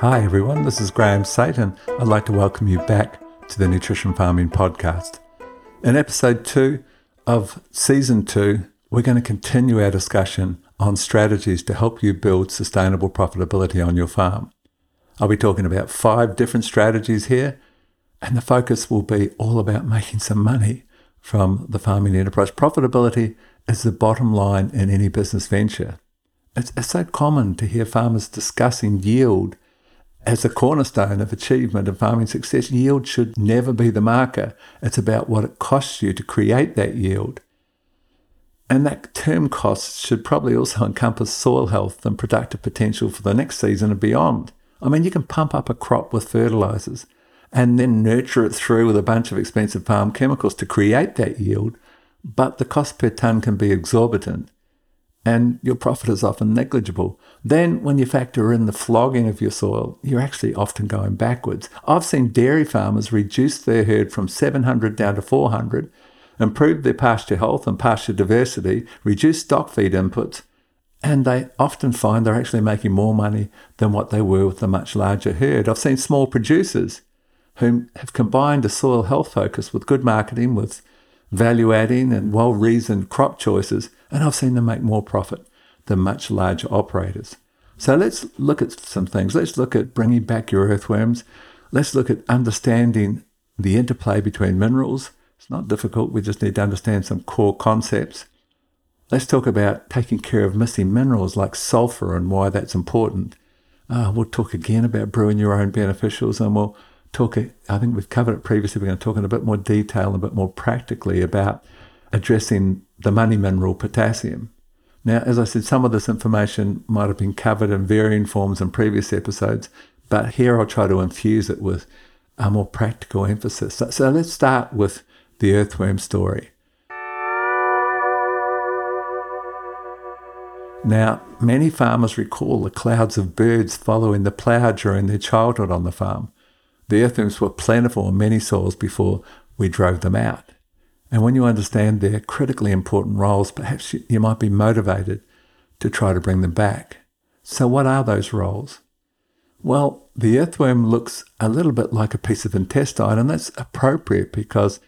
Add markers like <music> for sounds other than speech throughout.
Hi, everyone. This is Graham Sait. I'd like to welcome you back to the Nutrition Farming Podcast. In episode two of season two, we're going to continue our discussion on strategies to help you build sustainable profitability on your farm. I'll be talking about five different strategies here, and the focus will be all about making some money from the farming enterprise. Profitability is the bottom line in any business venture. It's, it's so common to hear farmers discussing yield as a cornerstone of achievement of farming success, yield should never be the marker. It's about what it costs you to create that yield. And that term costs should probably also encompass soil health and productive potential for the next season and beyond. I mean, you can pump up a crop with fertilizers and then nurture it through with a bunch of expensive farm chemicals to create that yield, but the cost per tonne can be exorbitant and your profit is often negligible. Then, when you factor in the flogging of your soil, you're actually often going backwards. I've seen dairy farmers reduce their herd from 700 down to 400, improve their pasture health and pasture diversity, reduce stock feed inputs, and they often find they're actually making more money than what they were with a much larger herd. I've seen small producers who have combined a soil health focus with good marketing, with value adding and well reasoned crop choices and I've seen them make more profit than much larger operators. So let's look at some things. Let's look at bringing back your earthworms. Let's look at understanding the interplay between minerals. It's not difficult. We just need to understand some core concepts. Let's talk about taking care of missing minerals like sulfur and why that's important. Uh, we'll talk again about brewing your own beneficials and we'll talk, I think we've covered it previously. We're going to talk in a bit more detail a bit more practically about addressing the money mineral potassium. Now, as I said, some of this information might have been covered in varying forms in previous episodes, but here I'll try to infuse it with a more practical emphasis. So, so let's start with the earthworm story. Now, many farmers recall the clouds of birds following the plough during their childhood on the farm. The earthworms were plentiful in many soils before we drove them out. And when you understand their critically important roles, perhaps you, might be motivated to try to bring them back. So, what are those roles? Well, the earthworm looks a little bit like a piece of intestine, and that's appropriate because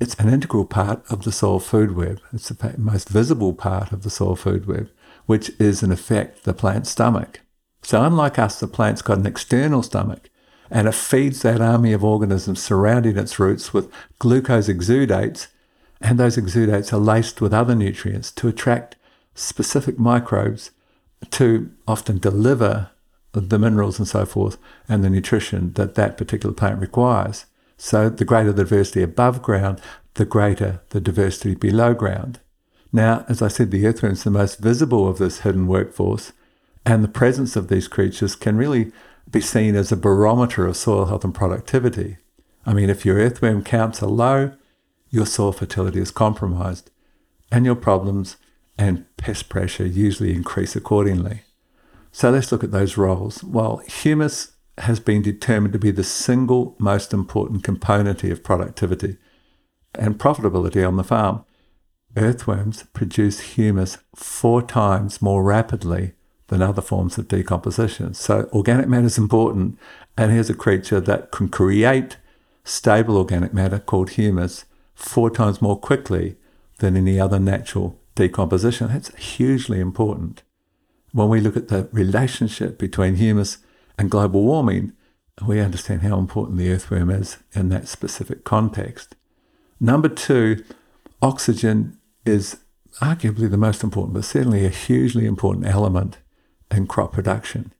it's an integral part of the soil food web. It's the most visible part of the soil food web, which is in effect the plant's stomach. So, unlike us, the plant's got an external stomach and it feeds that army of organisms surrounding its roots with glucose exudates, and those exudates are laced with other nutrients to attract specific microbes to often deliver the minerals and so forth and the nutrition that that particular plant requires. So the greater the diversity above ground, the greater the diversity below ground. Now, as I said, the earthworm is the most visible of this hidden workforce, and the presence of these creatures can really be seen as a barometer of soil health and productivity. I mean, if your earthworm counts are low, your soil fertility is compromised, and your problems and pest pressure usually increase accordingly. So let's look at those roles. While humus has been determined to be the single most important component of productivity and profitability on the farm. Earthworms produce humus four times more rapidly than other forms of decomposition. So organic matter is important, and here's a creature that can create stable organic matter called humus four times more quickly than any other natural decomposition. That's hugely important. When we look at the relationship between humus and global warming, we understand how important the earthworm is in that specific context. Number two, oxygen is arguably the most important, but certainly a hugely important element in crop production.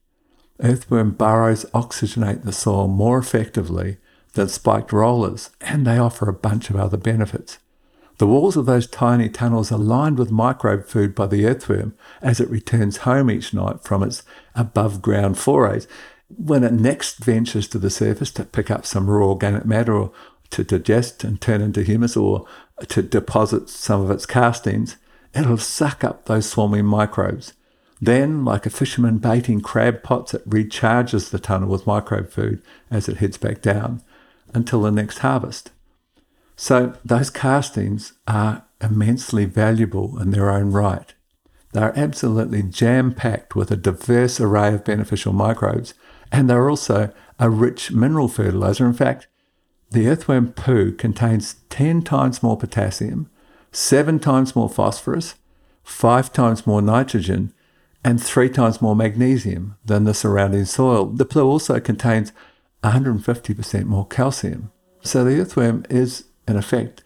Earthworm burrows oxygenate the soil more effectively than spiked rollers, and they offer a bunch of other benefits. The walls of those tiny tunnels are lined with microbe food by the earthworm as it returns home each night from its above ground forays. When it next ventures to the surface to pick up some raw organic matter or to digest and turn into humus or to deposit some of its castings, it'll suck up those swarming microbes then, like a fisherman baiting crab pots, it recharges the tunnel with microbe food as it heads back down until the next harvest. So, those castings are immensely valuable in their own right. They are absolutely jam packed with a diverse array of beneficial microbes, And they're also a rich mineral fertilizer. In fact, the earthworm poo contains 10 times more potassium, 7 times more phosphorus, 5 times more nitrogen, and 3 times more magnesium than the surrounding soil. The poo also contains 150% more calcium. So the earthworm is, in effect,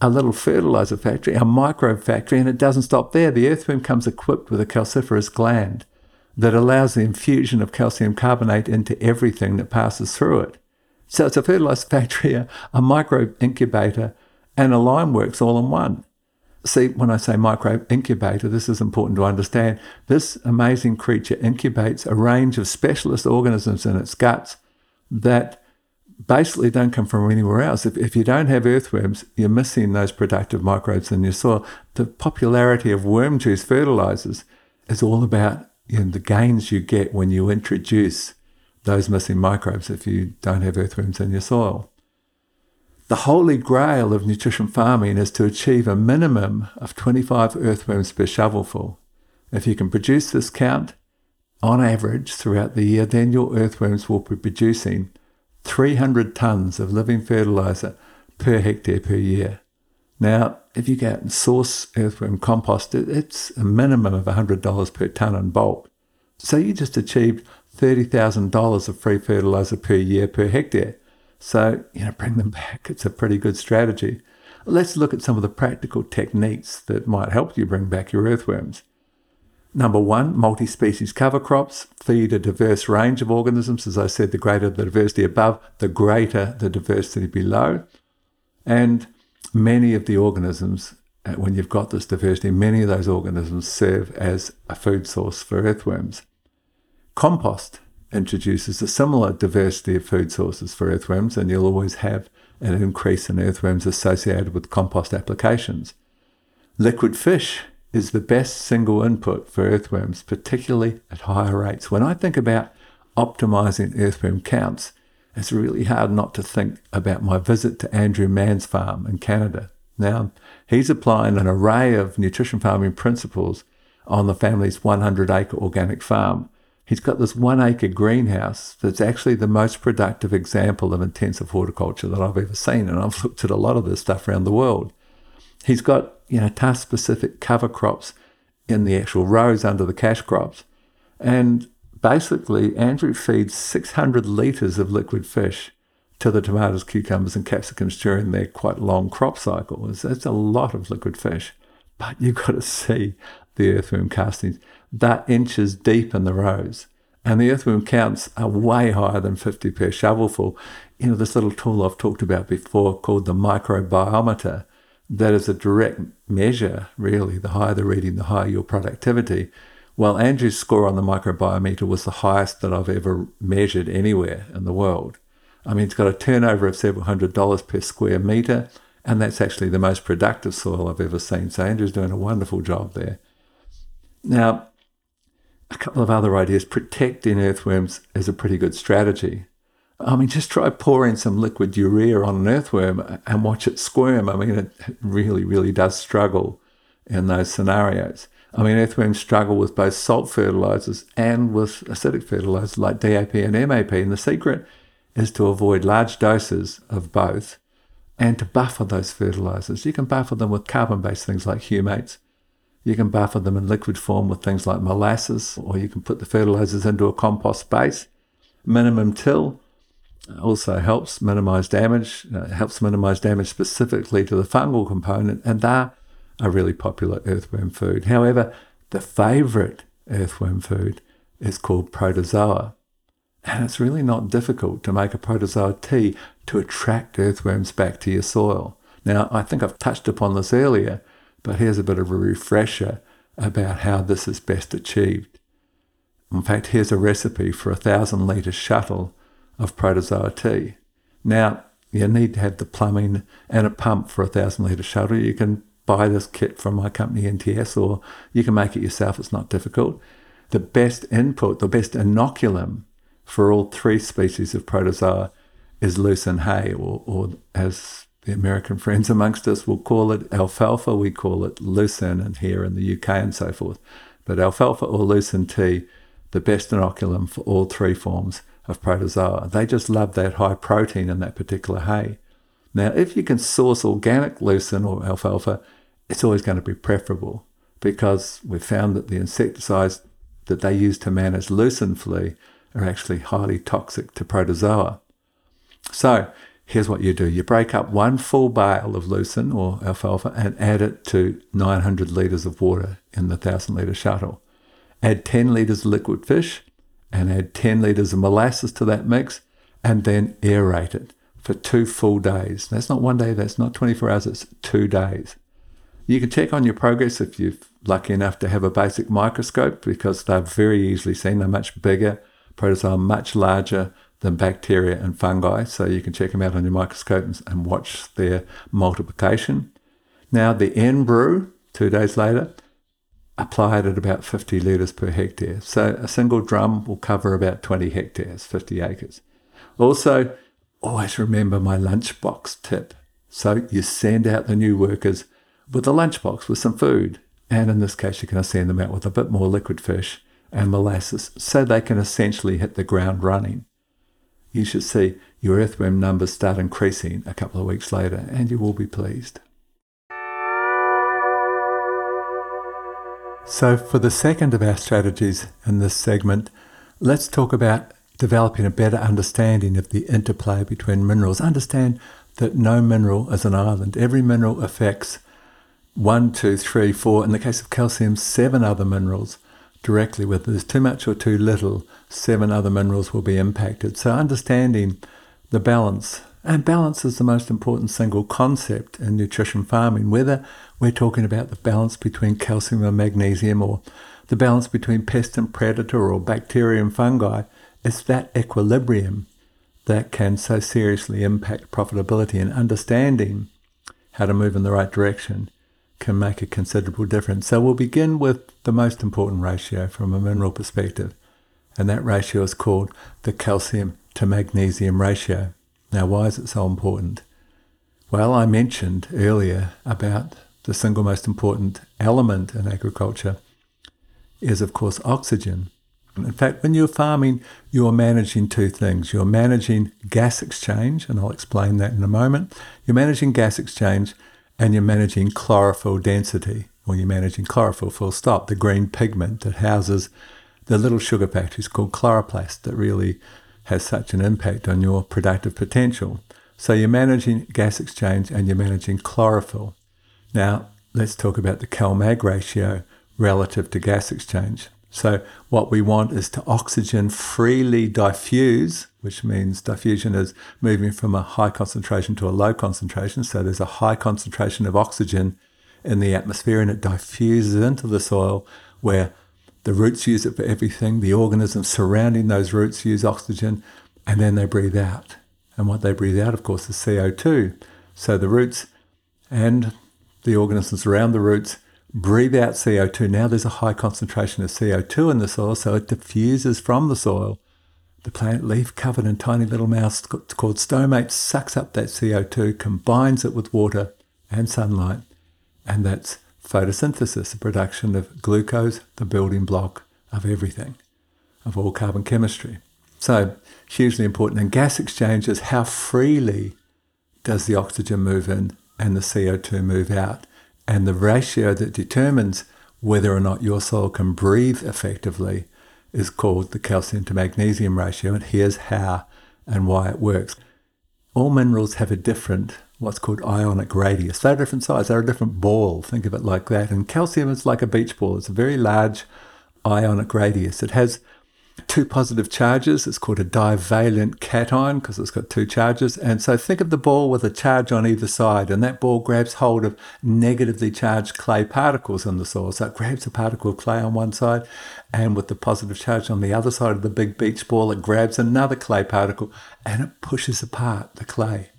a little fertilizer factory, a microbe factory, and it doesn't stop there. The earthworm comes equipped with a calciferous gland that allows the infusion of calcium carbonate into everything that passes through it. So it's a fertilizer <laughs> factory, a, a microbe incubator, and a lime works all in one. See, when I say micro incubator, this is important to understand. This amazing creature incubates a range of specialist organisms in its guts that basically don't come from anywhere else. If, if you don't have earthworms, you're missing those productive microbes in your soil. The popularity of worm juice fertilizers is all about you know, the gains you get when you introduce those missing microbes if you don't have earthworms in your soil. The holy grail of nutrition farming is to achieve a minimum of 25 earthworms per shovelful. If you can produce this count on average throughout the year, then your earthworms will be producing 300 tonnes of living fertilizer per hectare per year. Now, if you go out and source earthworm compost, it's a minimum of $100 per tonne in bulk. So you just achieved $30,000 of free fertilizer per year per hectare. So, you know, bring them back. It's a pretty good strategy. Let's look at some of the practical techniques that might help you bring back your earthworms. Number one, multi species cover crops feed a diverse range of organisms. As I said, the greater the diversity above, the greater the diversity below. And many of the organisms, uh, when you've got this diversity, many of those organisms serve as a food source for earthworms. Compost introduces a similar diversity of food sources for earthworms, and you'll always have an increase in earthworms associated with compost applications. Liquid fish is the best single input for earthworms, particularly at higher rates. When I think about optimizing earthworm counts, it's really hard not to think about my visit to Andrew Mann's farm in Canada. Now, he's applying an array of nutrition farming principles on the family's 100 acre organic farm He's got this one acre greenhouse that's actually the most productive example of intensive horticulture that I've ever seen. And I've looked at a lot of this stuff around the world. He's got, you know, task specific cover crops in the actual rows under the cash crops. And basically, Andrew feeds 600 litres of liquid fish to the tomatoes, cucumbers, and capsicums during their quite long crop cycle. It's, a lot of liquid fish. But you've got to see the earthworm castings that inches deep in the rows. And the earthworm counts are way higher than 50 per shovelful. You know, this little tool I've talked about before called the microbiometer, that is a direct measure, really. The higher the reading, the higher your productivity. Well, Andrew's score on the microbiometer was the highest that I've ever measured anywhere in the world. I mean, it's got a turnover of several hundred dollars per square meter, and that's actually the most productive soil I've ever seen. So Andrew's doing a wonderful job there. Now, a couple of other ideas. Protecting earthworms is a pretty good strategy. I mean, just try pouring some liquid urea on an earthworm and watch it squirm. I mean, it really, really does struggle in those scenarios. I mean, earthworms struggle with both salt fertilizers and with acidic fertilizers like DAP and MAP. And the secret is to avoid large doses of both and to buffer those fertilizers. You can buffer them with carbon based things like humates you can buffer them in liquid form with things like molasses, or you can put the fertilizers into a compost base. Minimum till also helps minimize damage, uh, helps minimize damage specifically to the fungal component, and they're a really popular earthworm food. However, the favorite earthworm food is called protozoa. And it's really not difficult to make a protozoa tea to attract earthworms back to your soil. Now, I think I've touched upon this earlier, but here's a bit of a refresher about how this is best achieved. In fact, here's a recipe for a thousand litre shuttle of protozoa tea. Now, you need to have the plumbing and a pump for a thousand litre shuttle. You can buy this kit from my company NTS or you can make it yourself. It's not difficult. The best input, the best inoculum for all three species of protozoa is lucerne hay, or, or as the American friends amongst us will call it alfalfa. We call it lucerne and here in the UK and so forth. But alfalfa or lucerne tea, the best inoculum for all three forms of protozoa. They just love that high protein in that particular hay. Now, if you can source organic lucerne or alfalfa, it's always going to be preferable because we've found that the insecticides that they use to manage lucerne flea are actually highly toxic to protozoa. So here's what you do. You break up one full bale of lucerne or alfalfa and add it to 900 litres of water in the 1,000 litre shuttle. Add 10 litres of liquid fish and add 10 litres of molasses to that mix and then aerate it for two full days. That's not one day, that's not 24 hours, it's two days. You can check on your progress if you're lucky enough to have a basic microscope because they're very easily seen. They're much bigger, protozoa much larger than bacteria and fungi, so you can check them out on your microscope and watch their multiplication. Now, the end brew, two days later, applied at about 50 litres per hectare. So a single drum will cover about 20 hectares, 50 acres. Also, always remember my lunchbox tip. So you send out the new workers with a lunchbox with some food. And in this case, you're going to send them out with a bit more liquid fish and molasses so they can essentially hit the ground running. You should see your earthworm numbers start increasing a couple of weeks later, and you will be pleased. So, for the second of our strategies in this segment, let's talk about developing a better understanding of the interplay between minerals. Understand that no mineral is an island. Every mineral affects one, two, three, four, in the case of calcium, seven other minerals directly. Whether there's too much or too little, seven other minerals will be impacted. So understanding the balance, and balance is the most important single concept in nutrition farming, whether we're talking about the balance between calcium and magnesium or the balance between pest and predator or bacteria and fungi it's that equilibrium that can so seriously impact profitability and understanding how to move in the right direction can make a considerable difference. So we'll begin with the most important ratio from a mineral perspective, and that ratio is called the calcium to magnesium ratio. Now, why is it so important? Well, I mentioned earlier about the single most important element in agriculture is, of course, oxygen. In fact, when you're farming, you're managing two things. You're managing gas exchange, and I'll explain that in a moment. You're managing gas exchange and you're managing chlorophyll density, or you're managing chlorophyll, full stop, the green pigment that houses the little sugar factories called chloroplast that really has such an impact on your productive potential. So you're managing gas exchange and you're managing chlorophyll. Now, let's talk about the CalMag ratio relative to gas exchange. So what we want is to oxygen freely diffuse, which means diffusion is moving from a high concentration to a low concentration. So there's a high concentration of oxygen in the atmosphere and it diffuses into the soil where the roots use it for everything. The organisms surrounding those roots use oxygen and then they breathe out. And what they breathe out, of course, is CO2. So the roots and the organisms around the roots breathe out CO2. Now there's a high concentration of CO2 in the soil, so it diffuses from the soil. The plant leaf, covered in tiny little mouths called stomates, sucks up that CO2, combines it with water and sunlight, and that's photosynthesis, the production of glucose, the building block of everything, of all carbon chemistry. So, hugely important. And gas exchange is how freely does the oxygen move in and the CO2 move out. And the ratio that determines whether or not your soil can breathe effectively is called the calcium to magnesium ratio. And here's how and why it works. All minerals have a different, what's called ionic radius. They're a different size, they're a different ball. Think of it like that. And calcium is like a beach ball, it's a very large ionic radius. It has two positive charges. It's called a divalent cation because it's got two charges. And so think of the ball with a charge on either side, and that ball grabs hold of negatively charged clay particles in the soil. So it grabs a particle of clay on one side, and with the positive charge on the other side of the big beach ball, it grabs another clay particle and it pushes apart the clay.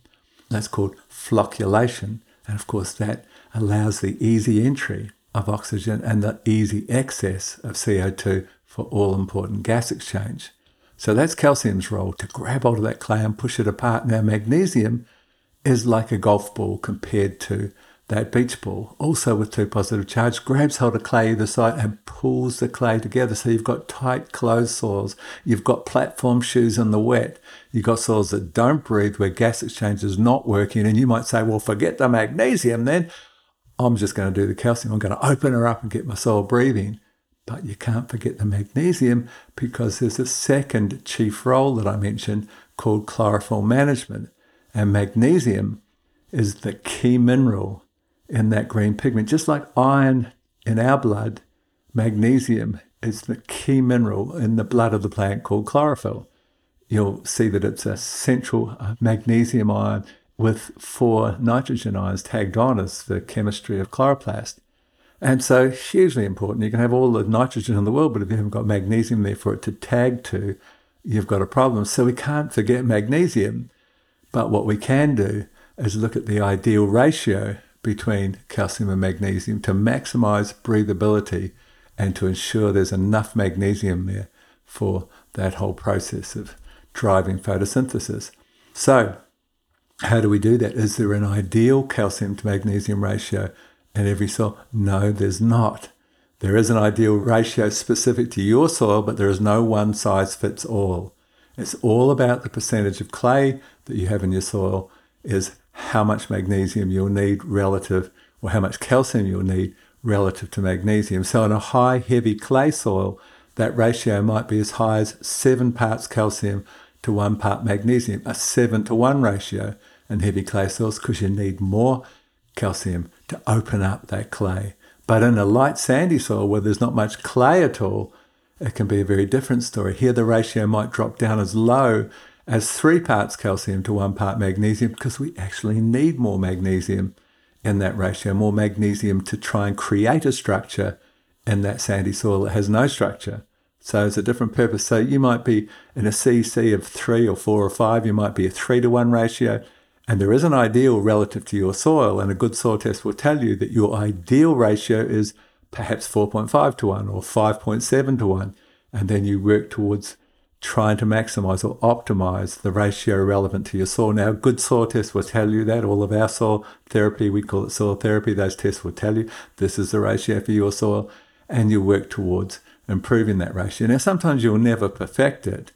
That's called flocculation. And of course, that allows the easy entry of oxygen and the easy excess of CO2 for all important gas exchange. So that's calcium's role to grab hold of that clay and push it apart. Now, magnesium is like a golf ball compared to that beach ball, also with two positive charge, grabs hold of clay either side and pulls the clay together. So you've got tight closed soils. You've got platform shoes in the wet. You've got soils that don't breathe where gas exchange is not working. And you might say, well, forget the magnesium then. I'm just going to do the calcium. I'm going to open her up and get my soil breathing. But you can't forget the magnesium because there's a second chief role that I mentioned called chlorophyll management. And magnesium is the key mineral in that green pigment. Just like iron in our blood, magnesium is the key mineral in the blood of the plant called chlorophyll. You'll see that it's a central uh, magnesium ion with four nitrogen ions tagged on as the chemistry of chloroplast. And so hugely important. You can have all the nitrogen in the world, but if you haven't got magnesium there for it to tag to, you've got a problem. So we can't forget magnesium. But what we can do is look at the ideal ratio between calcium and magnesium to maximize breathability and to ensure there's enough magnesium there for that whole process of driving photosynthesis. So, how do we do that? Is there an ideal calcium to magnesium ratio in every soil? No, there's not. There is an ideal ratio specific to your soil, but there is no one size fits all. It's all about the percentage of clay that you have in your soil is how much magnesium you'll need relative, or how much calcium you'll need relative to magnesium. So in a high, heavy clay soil, that ratio might be as high as seven parts calcium to one part magnesium, a seven to one ratio in heavy clay soils because you need more calcium to open up that clay. But in a light sandy soil where there's not much clay at all, it can be a very different story. Here the ratio might drop down as low as three parts calcium to one part magnesium because we actually need more magnesium in that ratio, more magnesium to try and create a structure in that sandy soil that has no structure. So it's a different purpose. So you might be in a CEC of three or four or five, you might be a three to one ratio. And there is an ideal relative to your soil, and a good soil test will tell you that your ideal ratio is perhaps 4.5 to 1 or 5.7 to 1. And then you work towards trying to maximize or optimize the ratio relevant to your soil. Now, good soil tests will tell you that. All of our soil therapy, we call it soil therapy, those tests will tell you this is the ratio for your soil, and you work towards improving that ratio. Now, sometimes you'll never perfect it.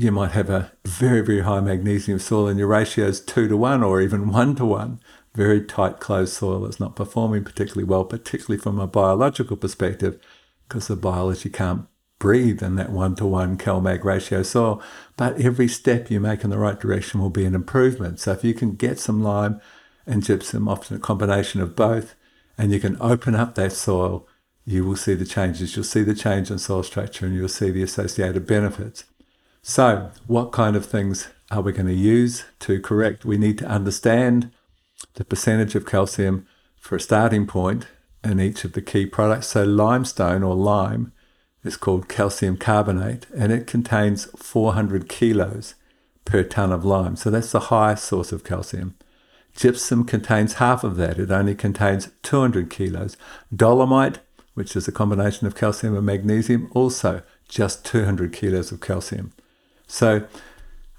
You might have a very, very high magnesium soil and your ratio is two to one or even one to one. Very tight, closed soil that's not performing particularly well, particularly from a biological perspective, because the biology can't breathe in that one to one CalMag ratio soil. But every step you make in the right direction will be an improvement. So if you can get some lime and gypsum, often a combination of both, and you can open up that soil, you will see the changes. You'll see the change in soil structure and you'll see the associated benefits. So, what kind of things are we going to use to correct? We need to understand the percentage of calcium for a starting point in each of the key products. So, limestone or lime is called calcium carbonate and it contains 400 kilos per ton of lime. So that's the highest source of calcium. Gypsum contains half of that. It only contains 200 kilos. Dolomite, which is a combination of calcium and magnesium, also just 200 kilos of calcium. So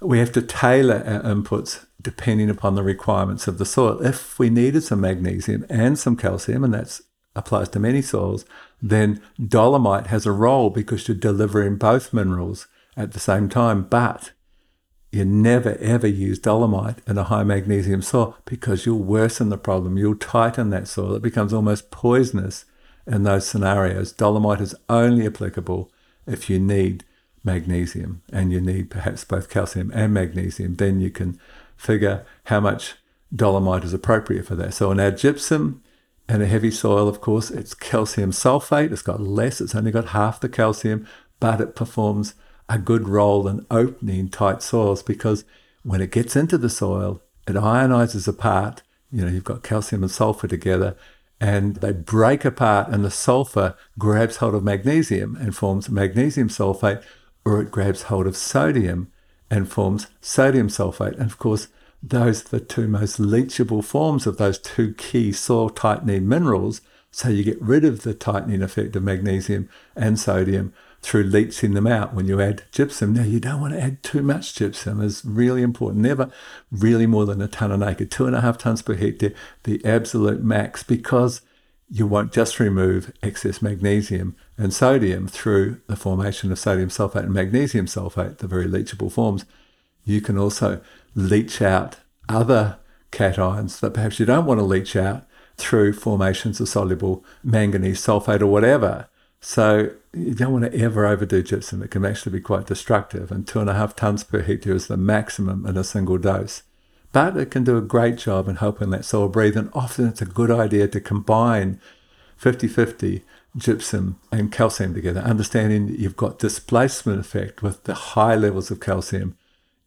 we have to tailor our inputs depending upon the requirements of the soil. If we needed some magnesium and some calcium, and that applies to many soils, then dolomite has a role because you're delivering both minerals at the same time. But you never ever use dolomite in a high magnesium soil because you'll worsen the problem. You'll tighten that soil. It becomes almost poisonous in those scenarios. Dolomite is only applicable if you need magnesium and you need perhaps both calcium and magnesium. Then you can figure how much dolomite is appropriate for that. So in our gypsum, and a heavy soil, of course, it's calcium sulfate. It's got less, it's only got half the calcium, but it performs a good role in opening tight soils because when it gets into the soil, it ionizes apart. You know, you've got calcium and sulfur together, and they break apart, and the sulfur grabs hold of magnesium and forms magnesium sulfate, or it grabs hold of sodium and forms sodium sulfate. And of course, those are the two most leachable forms of those two key soil tightening minerals. So you get rid of the tightening effect of magnesium and sodium through leaching them out when you add gypsum. Now, you don't want to add too much gypsum. It's really important. Never really more than a ton an acre, two and a half tons per hectare, the absolute max, because you won't just remove excess magnesium and sodium through the formation of sodium sulfate and magnesium sulfate, the very leachable forms. You can also leach out other cations that perhaps you don't want to leach out through formations of soluble manganese sulfate or whatever. So you don't want to ever overdo gypsum. It can actually be quite destructive, and two and a half tons per hectare is the maximum in a single dose. But it can do a great job in helping that soil breathe, and often it's a good idea to combine 50 50 gypsum and calcium together, understanding that you've got displacement effect with the high levels of calcium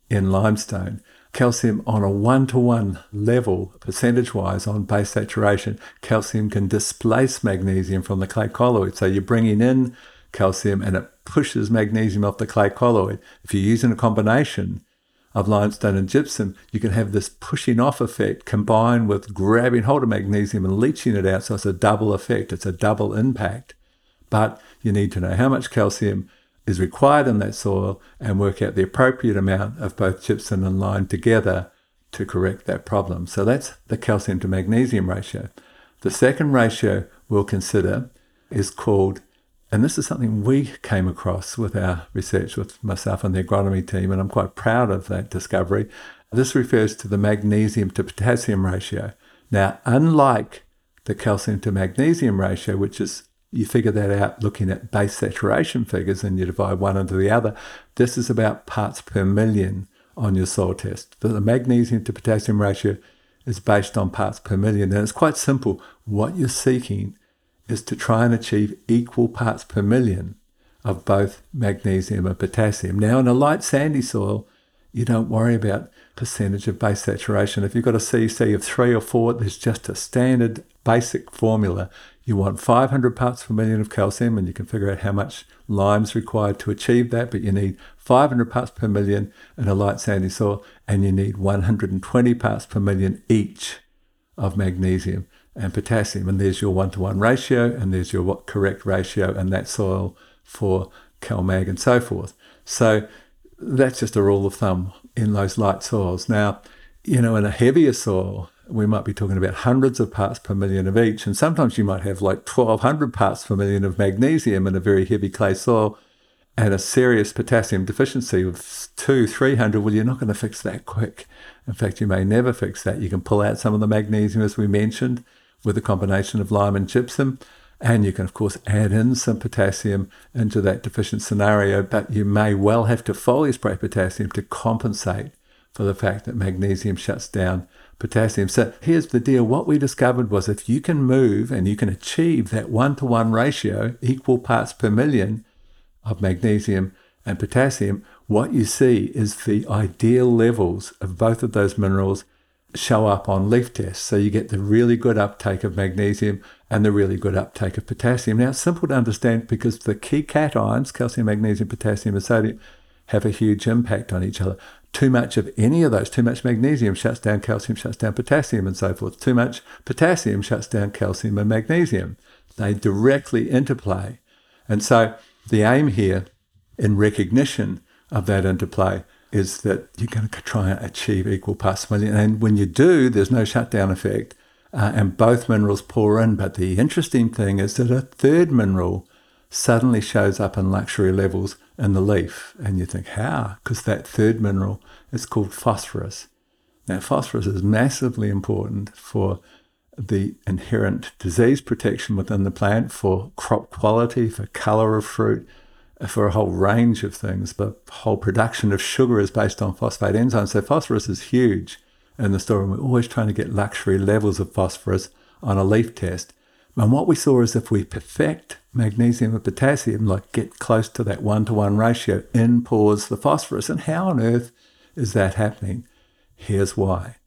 in limestone calcium on a one to one level, percentage wise, on base saturation, calcium can displace magnesium from the clay colloid. So you're bringing in calcium and it pushes magnesium off the clay colloid. If you're using a combination of limestone and gypsum, you can have this pushing off effect combined with grabbing hold of magnesium and leaching it out. So it's a double effect, it's a double impact. But you need to know how much calcium is required in that soil and work out the appropriate amount of both gypsum and lime together to correct that problem. So that's the calcium to magnesium ratio. The second ratio we'll consider is called, and this is something we came across with our research with myself and the agronomy team, and I'm quite proud of that discovery. This refers to the magnesium to potassium ratio. Now, unlike the calcium to magnesium ratio, which is you figure that out looking at base saturation figures and you divide one into the other. This is about parts per million on your soil test. The magnesium to potassium ratio is based on parts per million. And it's quite simple. What you're seeking is to try and achieve equal parts per million of both magnesium and potassium. Now, in a light sandy soil, you don't worry about percentage of base saturation. If you've got a CEC of three or four, there's just a standard basic formula you want 500 parts per million of calcium, and you can figure out how much lime is required to achieve that. But you need 500 parts per million in a light sandy soil, and you need 120 parts per million each of magnesium and potassium. And there's your one to one ratio, and there's your correct ratio and that soil for CalMag and so forth. So that's just a rule of thumb in those light soils. Now, you know, in a heavier soil, we might be talking about hundreds of parts per million of each. And sometimes you might have like 1200 parts per million of magnesium in a very heavy clay soil and a serious potassium deficiency of two, 300. Well, you're not going to fix that quick. In fact, you may never fix that. You can pull out some of the magnesium, as we mentioned, with a combination of lime and gypsum. And you can, of course, add in some potassium into that deficient scenario, but you may well have to foliar spray potassium to compensate for the fact that magnesium shuts down potassium. So here's the deal. What we discovered was if you can move and you can achieve that one to one ratio, equal parts per million of magnesium and potassium, what you see is the ideal levels of both of those minerals show up on leaf tests. So you get the really good uptake of magnesium and the really good uptake of potassium. Now it's simple to understand because the key cations, calcium, magnesium, potassium, and sodium, have a huge impact on each other. Too much of any of those, too much magnesium shuts down calcium, shuts down potassium, and so forth. Too much potassium shuts down calcium and magnesium. They directly interplay. And so the aim here in recognition of that interplay is that you're going to try and achieve equal parts per million. And when you do, there's no shutdown effect. Uh, and both minerals pour in. But the interesting thing is that a third mineral suddenly shows up in luxury levels in the leaf. And you think, how? Because that third mineral is called phosphorus. Now, phosphorus is massively important for the inherent disease protection within the plant, for crop quality, for color of fruit, for a whole range of things. The whole production of sugar is based on phosphate enzymes. So phosphorus is huge in the story. And we're always trying to get luxury levels of phosphorus on a leaf test. And what we saw is if we perfect magnesium and potassium, like get close to that one to one ratio, in pours the phosphorus. And how on earth is that happening? Here's why.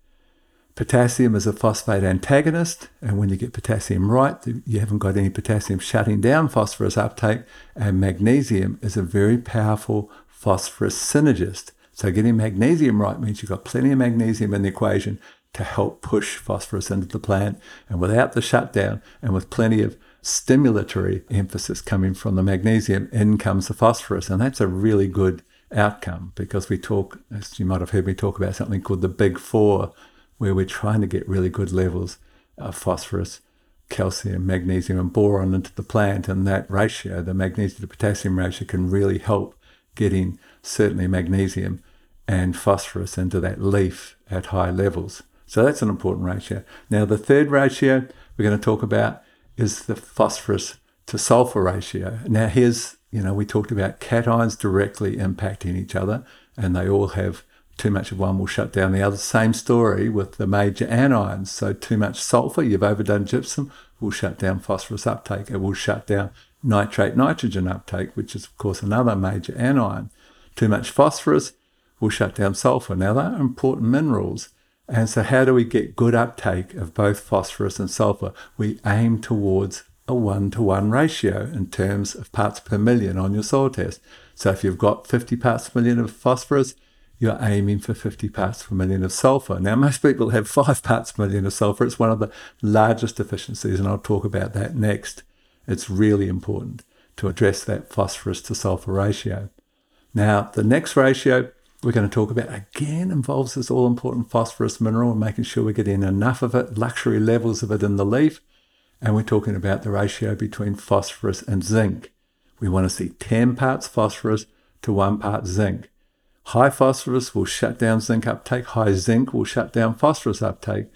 Potassium is a phosphate antagonist, and when you get potassium right, you haven't got any potassium shutting down phosphorus uptake, and magnesium is a very powerful phosphorus synergist. So getting magnesium right means you've got plenty of magnesium in the equation to help push phosphorus into the plant. And without the shutdown and with plenty of stimulatory emphasis coming from the magnesium, in comes the phosphorus. And that's a really good outcome because we talk, as you might have heard me talk about something called the big four, where we're trying to get really good levels of phosphorus, calcium, magnesium, and boron into the plant. And that ratio, the magnesium to potassium ratio, can really help getting certainly magnesium and phosphorus into that leaf at high levels. So that's an important ratio. Now, the third ratio we're going to talk about is the phosphorus to sulfur ratio. Now, here's, you know, we talked about cations directly impacting each other, and they all have too much of one will shut down the other. Same story with the major anions. So, too much sulfur, you've overdone gypsum, will shut down phosphorus uptake. It will shut down nitrate nitrogen uptake, which is, of course, another major anion. Too much phosphorus will shut down sulfur. Now, they are important minerals. And so, how do we get good uptake of both phosphorus and sulfur? We aim towards a one to one ratio in terms of parts per million on your soil test. So, if you've got 50 parts per million of phosphorus, you're aiming for 50 parts per million of sulfur. Now, most people have five parts per million of sulfur. It's one of the largest deficiencies, and I'll talk about that next. It's really important to address that phosphorus to sulfur ratio. Now, the next ratio we're going to talk about again involves this all important phosphorus mineral and making sure we're getting enough of it, luxury levels of it in the leaf. And we're talking about the ratio between phosphorus and zinc. We want to see 10 parts phosphorus to 1 part zinc. High phosphorus will shut down zinc uptake, high zinc will shut down phosphorus uptake.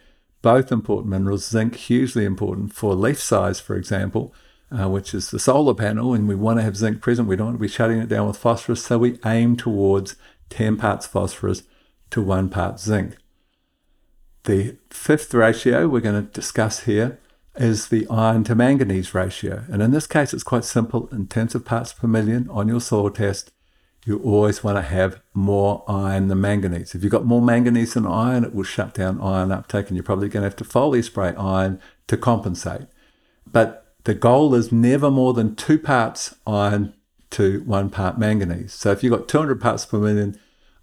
Both important minerals, zinc hugely important for leaf size, for example, uh, which is the solar panel, and we want to have zinc present. We don't want to be shutting it down with phosphorus, so we aim towards 10 parts phosphorus to 1 part zinc. The fifth ratio we're going to discuss here is the iron to manganese ratio. And in this case, it's quite simple. In terms of parts per million on your soil test, you always want to have more iron than manganese. If you've got more manganese than iron, it will shut down iron uptake, and you're probably going to have to foliar spray iron to compensate. But the goal is never more than two parts iron to one part manganese. So if you've got 200 parts per million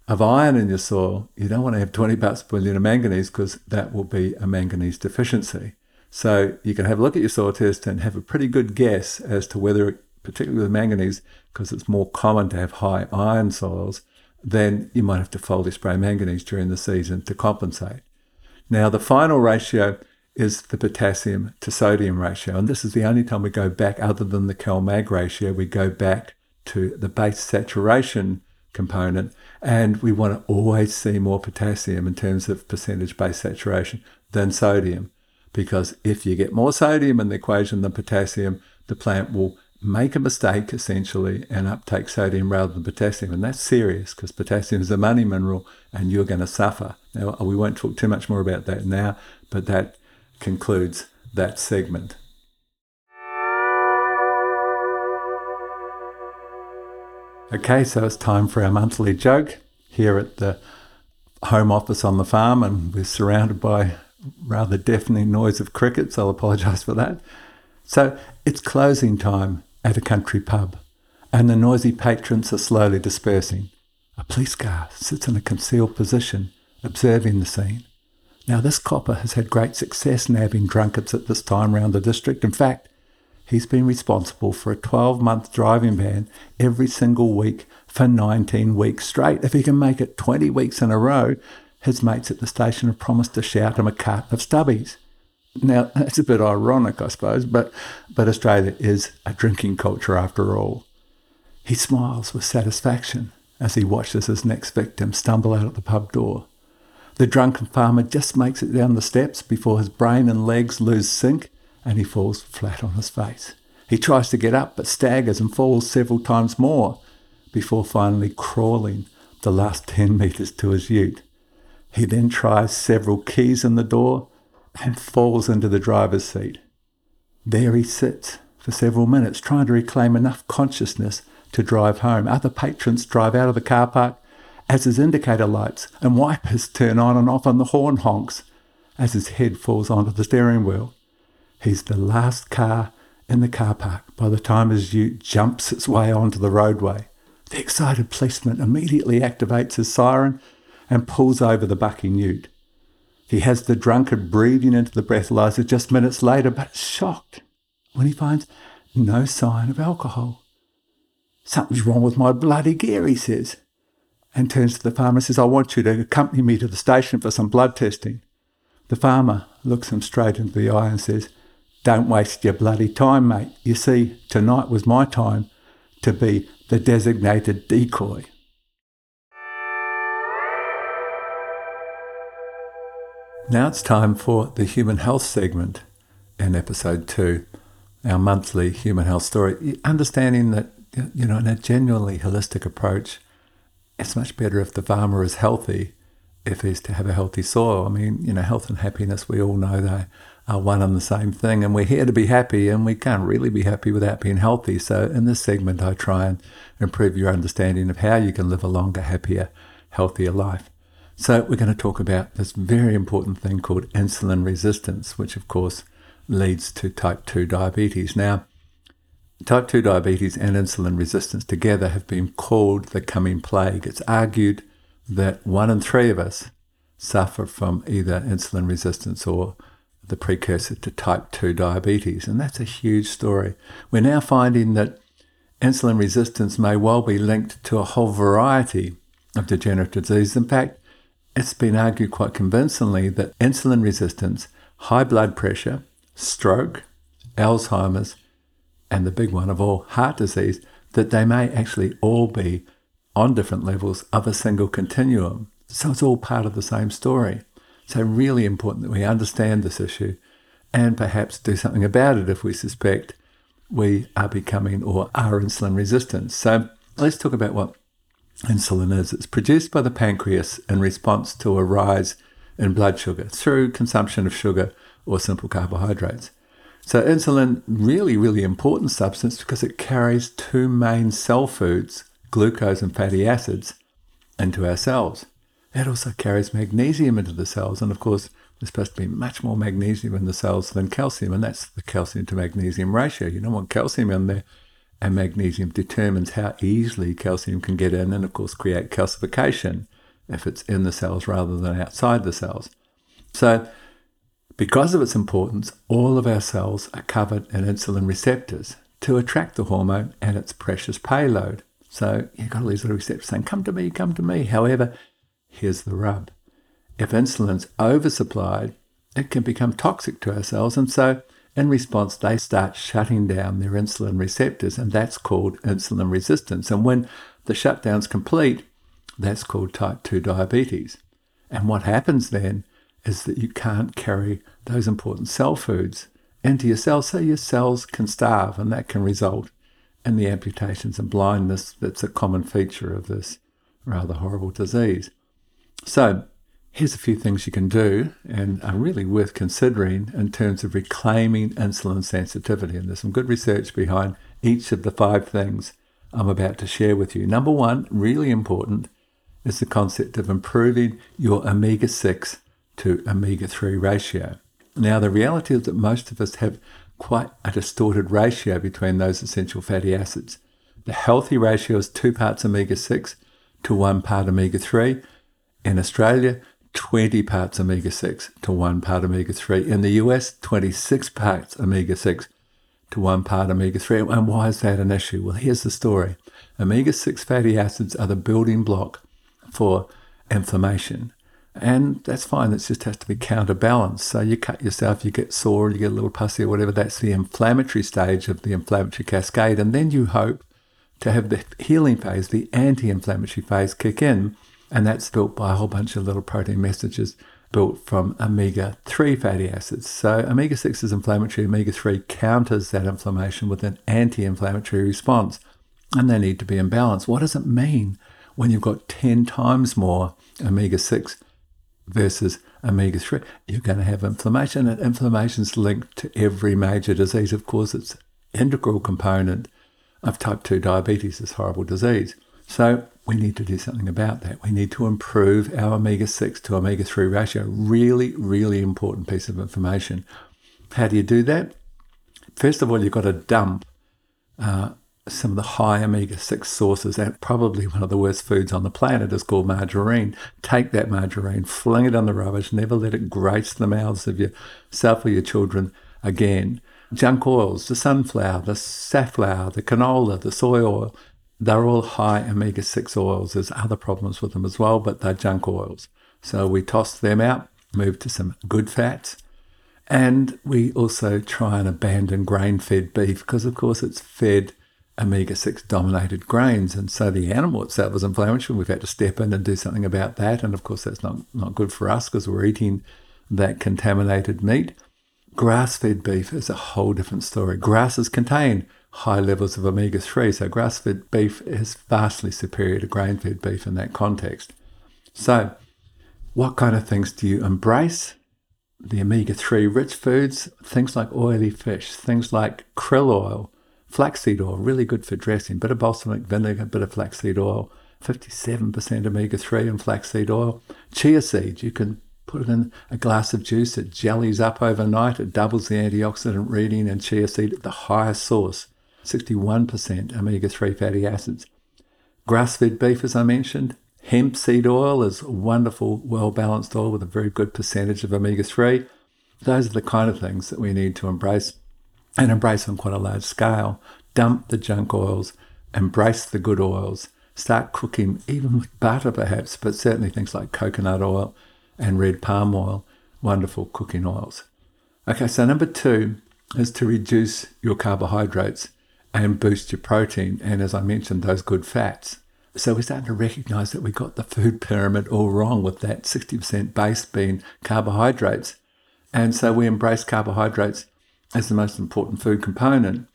of iron in your soil, you don't want to have 20 parts per million of manganese because that will be a manganese deficiency. So you can have a look at your soil test and have a pretty good guess as to whether, particularly with manganese, because it's more common to have high iron soils, then you might have to foliar spray manganese during the season to compensate. Now, the final ratio is the potassium to sodium ratio. And this is the only time we go back, other than the CalMag ratio, we go back to the base saturation component. And we want to always see more potassium in terms of percentage base saturation than sodium. Because if you get more sodium in the equation than potassium, the plant will make a mistake essentially and uptake sodium rather than potassium. And that's serious because potassium is a money mineral and you're going to suffer. Now, we won't talk too much more about that now, but that concludes that segment. Okay, so it's time for our monthly joke here at the home office on the farm, and we're surrounded by rather deafening noise of crickets. I'll apologise for that. So it's closing time at a country pub, and the noisy patrons are slowly dispersing. A police car sits in a concealed position, observing the scene. Now, this copper has had great success nabbing drunkards at this time round the district. In fact, he's been responsible for a 12 month driving ban every single week for 19 weeks straight. If he can make it 20 weeks in a row, his mates at the station have promised to shout him a carton of stubbies. Now, <laughs> that's a bit ironic, I suppose, but, but Australia is a drinking culture after all. He smiles with satisfaction as he watches his next victim stumble out of the pub door. The drunken farmer just makes it down the steps before his brain and legs lose sync and he falls flat on his face. He tries to get up but staggers and falls several times more before finally crawling the last 10 metres to his ute. He then tries several keys in the door and falls into the driver's seat. There he sits for several minutes trying to reclaim enough consciousness to drive home. Other patrons drive out of the car park as his indicator lights and wipers turn on and off and the horn honks as his head falls onto the steering wheel. He's the last car in the car park by the time his ute jumps its way onto the roadway. The excited policeman immediately activates his siren and pulls over the bucking ute. He has the drunkard breathing into the breathalyzer just minutes later, but shocked when he finds no sign of alcohol. Something's wrong with my bloody gear, he says, and turns to the farmer and says, I want you to accompany me to the station for some blood testing. The farmer looks him straight into the eye and says, Don't waste your bloody time, mate. You see, tonight was my time to be the designated decoy. Now it's time for the human health segment in episode two, our monthly human health story. Understanding that, you know, in a genuinely holistic approach, it's much better if the farmer is healthy, if he's to have a healthy soil. I mean, you know, health and happiness, we all know they are one and the same thing, and we're here to be happy, and we can't really be happy without being healthy. So, in this segment, I try and improve your understanding of how you can live a longer, happier, healthier life. So, we're going to talk about this very important thing called insulin resistance, which, of course, leads to type 2 diabetes. Now, type 2 diabetes and insulin resistance together have been called the coming plague. It's argued that one in three of us suffer from either insulin resistance or the precursor to type 2 diabetes. And that's a huge story. We're now finding that insulin resistance may well be linked to a whole variety of degenerative diseases. In fact, it's been argued quite convincingly that insulin resistance, high blood pressure, stroke, Alzheimer's, and the big one of all, heart disease, that they may actually all be on different levels of a single continuum. So it's all part of the same story. So, really important that we understand this issue and perhaps do something about it if we suspect we are becoming or are insulin resistant. So, let's talk about what insulin is. It's produced by the pancreas in response to a rise in blood sugar through consumption of sugar or simple carbohydrates. So, insulin, really, really important substance because it carries two main cell foods, glucose and fatty acids, into our cells. It also carries magnesium into the cells, and of course, there's supposed to be much more magnesium in the cells than calcium, and that's the calcium to magnesium ratio. You don't want calcium in there and magnesium determines how easily calcium can get in and, of course, create calcification if it's in the cells rather than outside the cells. So, because of its importance, all of our cells are covered in insulin receptors to attract the hormone and its precious payload. So, you've got all these little receptors saying, Come to me, come to me. However, here's the rub if insulin's oversupplied, it can become toxic to our cells. And so, in response, they start shutting down their insulin receptors, and that's called insulin resistance. And when the shutdown's complete, that's called type 2 diabetes. And what happens then is that you can't carry those important cell foods into your cells, so your cells can starve, and that can result in the amputations and blindness that's a common feature of this rather horrible disease. So, here's a few things you can do and are really worth considering in terms of reclaiming insulin sensitivity. And there's some good research behind each of the five things I'm about to share with you. Number one, really important, is the concept of improving your omega 6 to omega 3 ratio. Now, the reality is that most of us have quite a distorted ratio between those essential fatty acids. The healthy ratio is two parts omega 6 to one part omega 3. In Australia, 20 parts omega 6 to 1 part omega 3. In the US, 26 parts omega 6 to 1 part omega 3. And why is that an issue? Well, here's the story omega 6 fatty acids are the building block for inflammation. And that's fine, it just has to be counterbalanced. So you cut yourself, you get sore, you get a little pussy or whatever. That's the inflammatory stage of the inflammatory cascade. And then you hope to have the healing phase, the anti inflammatory phase, kick in and that's built by a whole bunch of little protein messages built from omega 3 fatty acids. So, omega 6 is inflammatory, omega 3 counters that inflammation with an anti inflammatory response, and they need to be in balance. What does it mean when you've got 10 times more omega 6 versus omega 3? You're going to have inflammation, and inflammation is linked to every major disease. Of course, it's integral component of type 2 diabetes, this horrible disease. So, we need to do something about that. We need to improve our omega 6 to omega 3 ratio. Really, really important piece of information. How do you do that? First of all, you've got to dump uh, some of the high omega 6 sources, and probably one of the worst foods on the planet is called margarine. Take that margarine, fling it on the rubbish, never let it grace the mouths of yourself or your children again. Junk oils, the sunflower, the safflower, the canola, the soy oil, they're all high omega 6 oils. There's other problems with them as well, but they're junk oils. So we toss them out, move to some good fats. And we also try and abandon grain fed beef because, of course, it's fed omega 6 dominated grains. And so the animal itself is inflammatory. We've had to step in and do something about that. And of course, that's not, not good for us because we're eating that contaminated meat. Grass fed beef is a whole different story. Grasses contain high levels of omega 3, so grass fed beef is vastly superior to grain fed beef in that context. So, what kind of things do you embrace? The omega 3 rich foods, things like oily fish, things like krill oil, flaxseed oil, really good for dressing, bit of balsamic vinegar, bit of flaxseed oil, 57% omega 3 in flaxseed oil. Chia seeds, you can put it in a glass of juice, it jellies up overnight, it doubles the antioxidant reading, in chia seed, the highest source, 61% omega 3 fatty acids. Grass fed beef, as I mentioned, hemp seed oil is wonderful, well balanced oil with a very good percentage of omega 3. Those are the kind of things that we need to embrace and embrace on quite a large scale. Dump the junk oils, embrace the good oils, start cooking even with butter perhaps, but certainly things like coconut oil and red palm oil, wonderful cooking oils. Okay, so number two is to reduce your carbohydrates and boost your protein. And as I mentioned, those good fats. So we're starting to recognize that we got the food pyramid all wrong with that 60% base being carbohydrates. And so we embrace carbohydrates as the most important food component.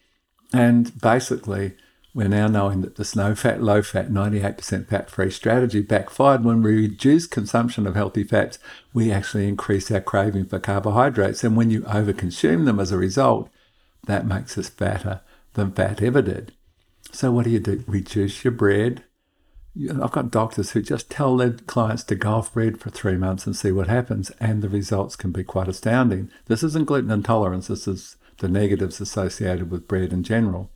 And basically, we're now knowing that this no fat, low fat, 98% fat free strategy backfired. When we reduce consumption of healthy fats, we actually increase our craving for carbohydrates. And when you overconsume them as a result, that makes us fatter than fat ever did. So, what do you do? Reduce your bread. I've got doctors who just tell their clients to go off bread for three months and see what happens, and the results can be quite astounding. This isn't gluten intolerance, this is the negatives associated with bread in general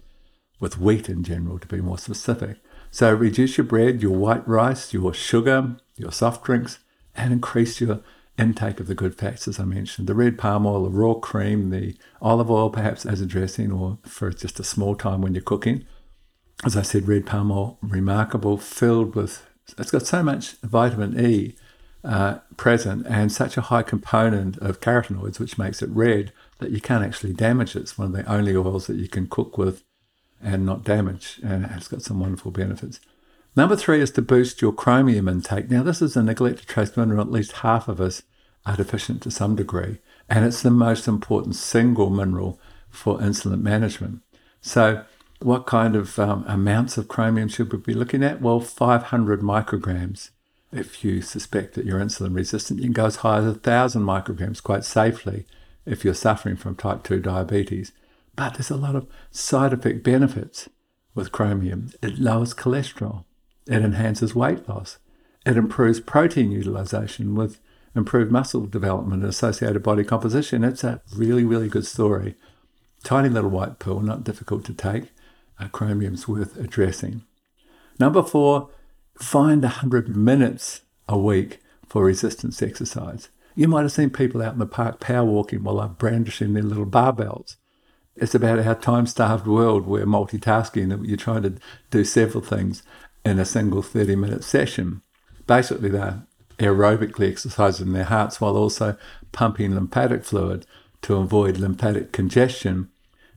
with wheat in general, to be more specific. So reduce your bread, your white rice, your sugar, your soft drinks, and increase your intake of the good fats, as I mentioned. The red palm oil, the raw cream, the olive oil, perhaps as a dressing or for just a small time when you're cooking. As I said, red palm oil, remarkable, filled with, it's got so much vitamin E uh, present and such a high component of carotenoids, which makes it red, that you can't actually damage it. It's one of the only oils that you can cook with and not damage. And it's got some wonderful benefits. Number three is to boost your chromium intake. Now, this is a neglected trace mineral. At least half of us are deficient to some degree. And it's the most important single mineral for insulin management. So, what kind of um, amounts of chromium should we be looking at? Well, 500 micrograms. If you suspect that you're insulin resistant, you can go as high as 1,000 micrograms quite safely if you're suffering from type 2 diabetes. But there's a lot of side effect benefits with chromium. It lowers cholesterol, it enhances weight loss, it improves protein utilization with improved muscle development and associated body composition. It's a really, really good story. Tiny little white pill, not difficult to take. Uh, chromium's worth addressing. Number four, find 100 minutes a week for resistance exercise. You might have seen people out in the park power walking while they're brandishing their little barbells. It's about our time starved world where multitasking, you're trying to do several things in a single 30 minute session. Basically, they're aerobically exercising their hearts while also pumping lymphatic fluid to avoid lymphatic congestion.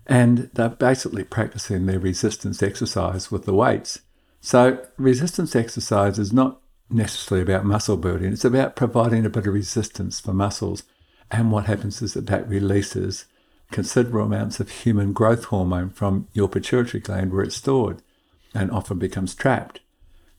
And they're basically practicing their resistance exercise with the weights. So, resistance exercise is not necessarily about muscle building, it's about providing a bit of resistance for muscles. And what happens is that that releases considerable amounts of human growth hormone from your pituitary gland where it's stored and often becomes trapped.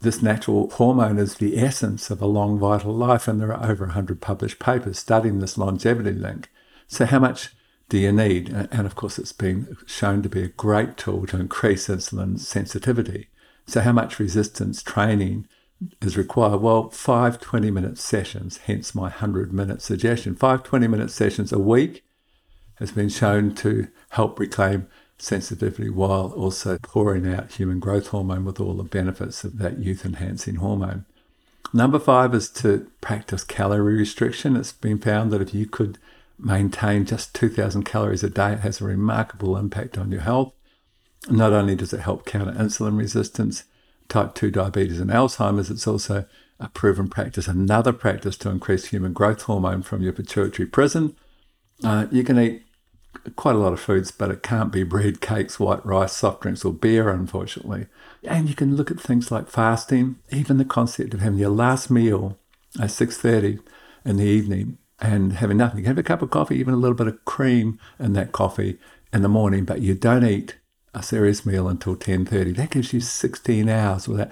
This natural hormone is the essence of a long vital life, and there are over 100 published papers studying this longevity link. So, how much do you need? And of course, it's been shown to be a great tool to increase insulin sensitivity. So, how much resistance training is required? Well, five 20 minute sessions, hence my 100 minute suggestion. Five 20 minute sessions a week has been shown to help reclaim sensitivity while also pouring out human growth hormone with all the benefits of that youth enhancing hormone. Number five is to practice calorie restriction. It's been found that if you could maintain just 2,000 calories a day, it has a remarkable impact on your health. Not only does it help counter insulin resistance, type 2 diabetes, and Alzheimer's, it's also a proven practice, another practice to increase human growth hormone from your pituitary prison. Uh, you can eat quite a lot of foods, but it can't be bread, cakes, white rice, soft drinks, or beer, unfortunately. And you can look at things like fasting, even the concept of having your last meal at 6.30 in the evening and having nothing. You can have a cup of coffee, even a little bit of cream in that coffee in the morning, but you don't eat a serious meal until 10.30. That gives you 16 hours without...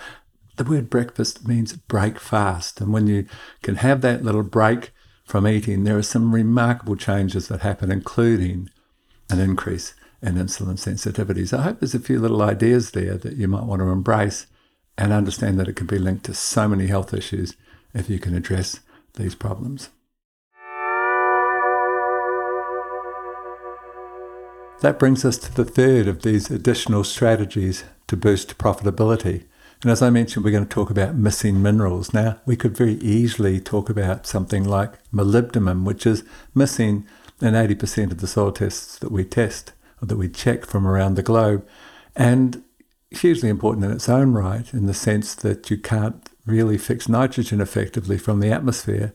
The word breakfast means break fast. And when you can have that little break from eating, there are some remarkable changes that happen, including an increase in insulin sensitivity. So I hope there's a few little ideas there that you might want to embrace and understand that it can be linked to so many health issues if you can address these problems. That brings us to the third of these additional strategies to boost profitability. And as I mentioned, we're going to talk about missing minerals. Now, we could very easily talk about something like molybdenum, which is missing in 80% of the soil tests that we test or that we check from around the globe. And hugely important in its own right, in the sense that you can't really fix nitrogen effectively from the atmosphere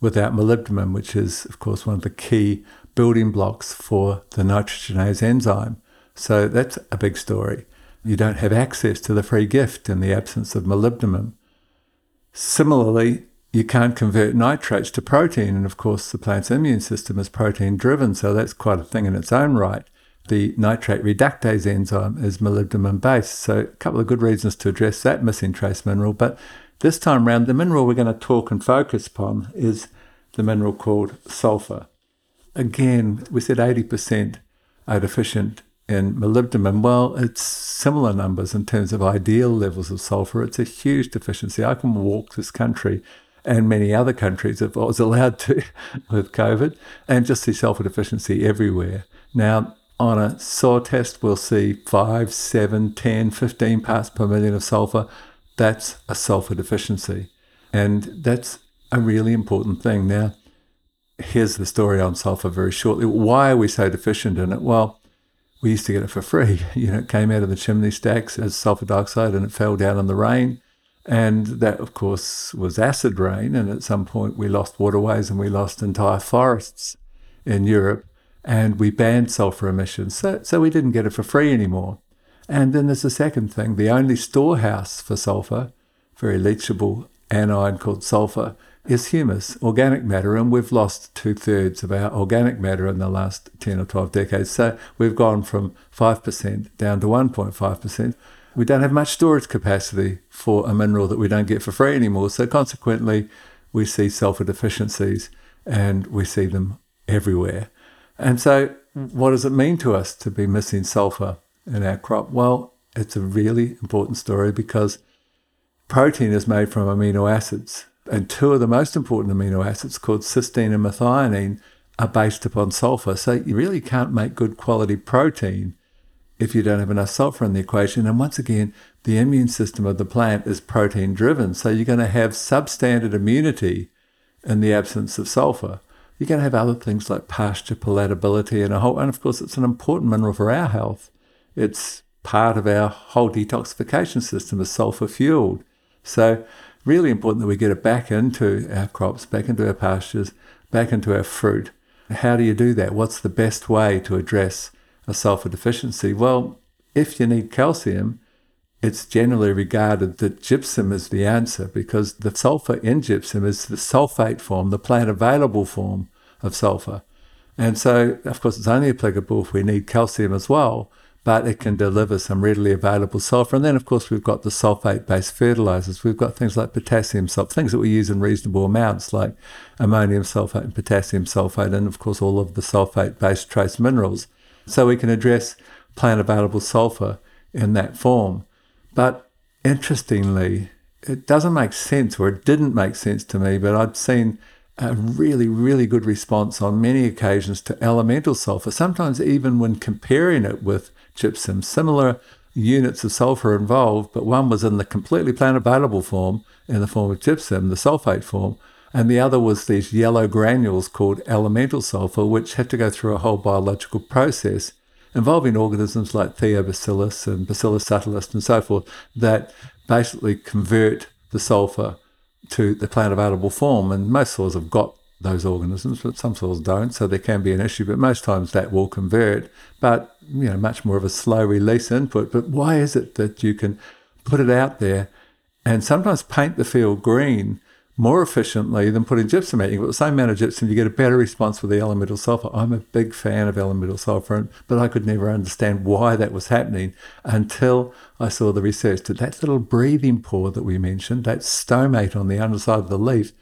without molybdenum, which is, of course, one of the key building blocks for the nitrogenase enzyme. So that's a big story. You don't have access to the free gift in the absence of molybdenum. Similarly, you can't convert nitrates to protein, and of course, the plant's immune system is protein driven, so that's quite a thing in its own right. The nitrate reductase enzyme is molybdenum based, so a couple of good reasons to address that missing trace mineral. But this time round, the mineral we're going to talk and focus upon is the mineral called sulfur again, we said 80% are deficient in molybdenum. Well, it's similar numbers in terms of ideal levels of sulfur. It's a huge deficiency. I can walk this country and many other countries if I was allowed to <laughs> with COVID and just see sulfur deficiency everywhere. Now, on a soil test, we'll see 5, 7, 10, 15 parts per million of sulfur. That's a sulfur deficiency. And that's a really important thing. Now, here's the story on sulfur very shortly. Why are we so deficient in it? Well, we used to get it for free. <laughs> You know, it came out of the chimney stacks as sulfur dioxide and it fell down in the rain. And that, of course, was acid rain. And at some point, we lost waterways and we lost entire forests in Europe. And we banned sulfur emissions. So, so we didn't get it for free anymore. And then there's the second thing the only storehouse for sulfur, very leachable anion called sulfur, is humus, organic matter, and we've lost two thirds of our organic matter in the last 10 or 12 decades. So we've gone from 5% down to 1.5%. We don't have much storage capacity for a mineral that we don't get for free anymore. So consequently, we see sulfur deficiencies and we see them everywhere. And so, what does it mean to us to be missing sulfur in our crop? Well, it's a really important story because protein is made from amino acids. And two of the most important amino acids, called cysteine and methionine, are based upon sulfur. So you really can't make good quality protein if you don't have enough sulfur in the equation. And once again, the immune system of the plant is protein driven. So you're going to have substandard immunity in the absence of sulfur. You're going to have other things like pasture palatability and a whole, and of course, it's an important mineral for our health. It's part of our whole detoxification system is sulfur fueled. So really important that we get it back into our crops, back into our pastures, back into our fruit. How do you do that? What's the best way to address a sulfur deficiency? Well, if you need calcium, it's generally regarded that gypsum is the answer because the sulfur in gypsum is the sulfate form, the plant available form of sulfur. And so, of course, it's only applicable if we need calcium as well but it can deliver some readily available sulfur. And then, of course, we've got the sulfate based fertilizers. We've got things like potassium sulfate, things that we use in reasonable amounts, like ammonium sulfate and potassium sulfate, and of course, all of the sulfate based trace minerals. So we can address plant available sulfur in that form. But interestingly, it doesn't make sense, or it didn't make sense to me, but I'd seen a really, really good response on many occasions to elemental sulfur, sometimes even when comparing it with gypsum. Similar units of sulfur involved, but one was in the completely plant available form, in the form of gypsum, the sulfate form, And the other was these yellow granules called elemental sulfur, which had to go through a whole biological process involving organisms like Thiobacillus and Bacillus subtilis and so forth that basically convert the sulfur to the plant available form. And most soils have got those organisms, but some soils don't, so there can be an issue. But most times that will convert, but you know, much more of a slow release input. But why is it that you can put it out there and sometimes paint the field green more efficiently than putting gypsum out. You get the same amount of gypsum, you get a better response with the elemental sulfur. I'm a big fan of elemental sulfur, but I could never understand why that was happening until I saw the research that that little breathing pore that we mentioned, that stomate on the underside of the leaf,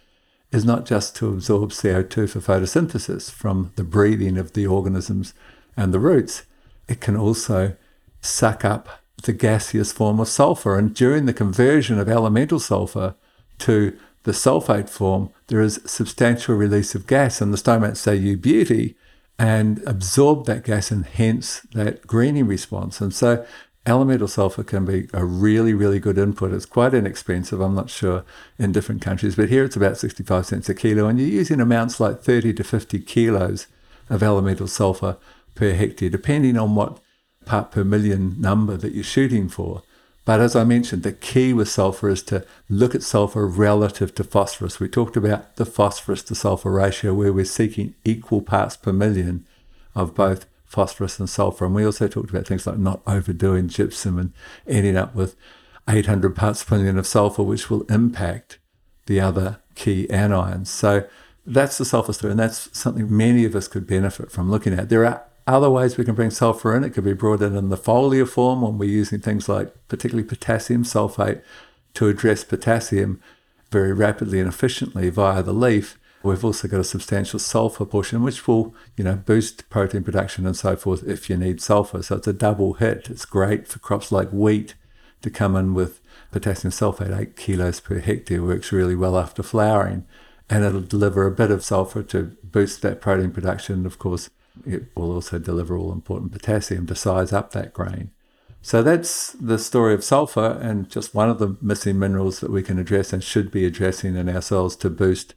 is not just to absorb CO2 for photosynthesis from the breathing of the organisms and the roots. It can also suck up the gaseous form of sulfur. And during the conversion of elemental sulfur to the sulfate form, there is substantial release of gas, and the stomates say you beauty and absorb that gas and hence that greening response. And so elemental sulfur can be a really, really good input. It's quite inexpensive, I'm not sure in different countries, but here it's about 65 cents a kilo, and you're using amounts like 30 to 50 kilos of elemental sulfur per hectare, depending on what part per million number that you're shooting for. But as I mentioned, the key with sulfur is to look at sulfur relative to phosphorus. We talked about the phosphorus to sulfur ratio where we're seeking equal parts per million of both phosphorus and sulfur. And we also talked about things like not overdoing gypsum and ending up with 800 parts per million of sulfur, which will impact the other key anions. So that's the sulfur story, and that's something many of us could benefit from looking at. There are other ways we can bring sulfur in, it could be brought in in the foliar form when we're using things like particularly potassium sulfate to address potassium very rapidly and efficiently via the leaf. We've also got a substantial sulfur portion, which will, you know, boost protein production and so forth if you need sulfur. So it's a double hit. It's great for crops like wheat to come in with potassium sulfate, eight kilos per hectare, works really well after flowering. And it'll deliver a bit of sulfur to boost that protein production. Of course, it will also deliver all important potassium to size up that grain. So that's the story of sulfur and just one of the missing minerals that we can address and should be addressing in our soils to boost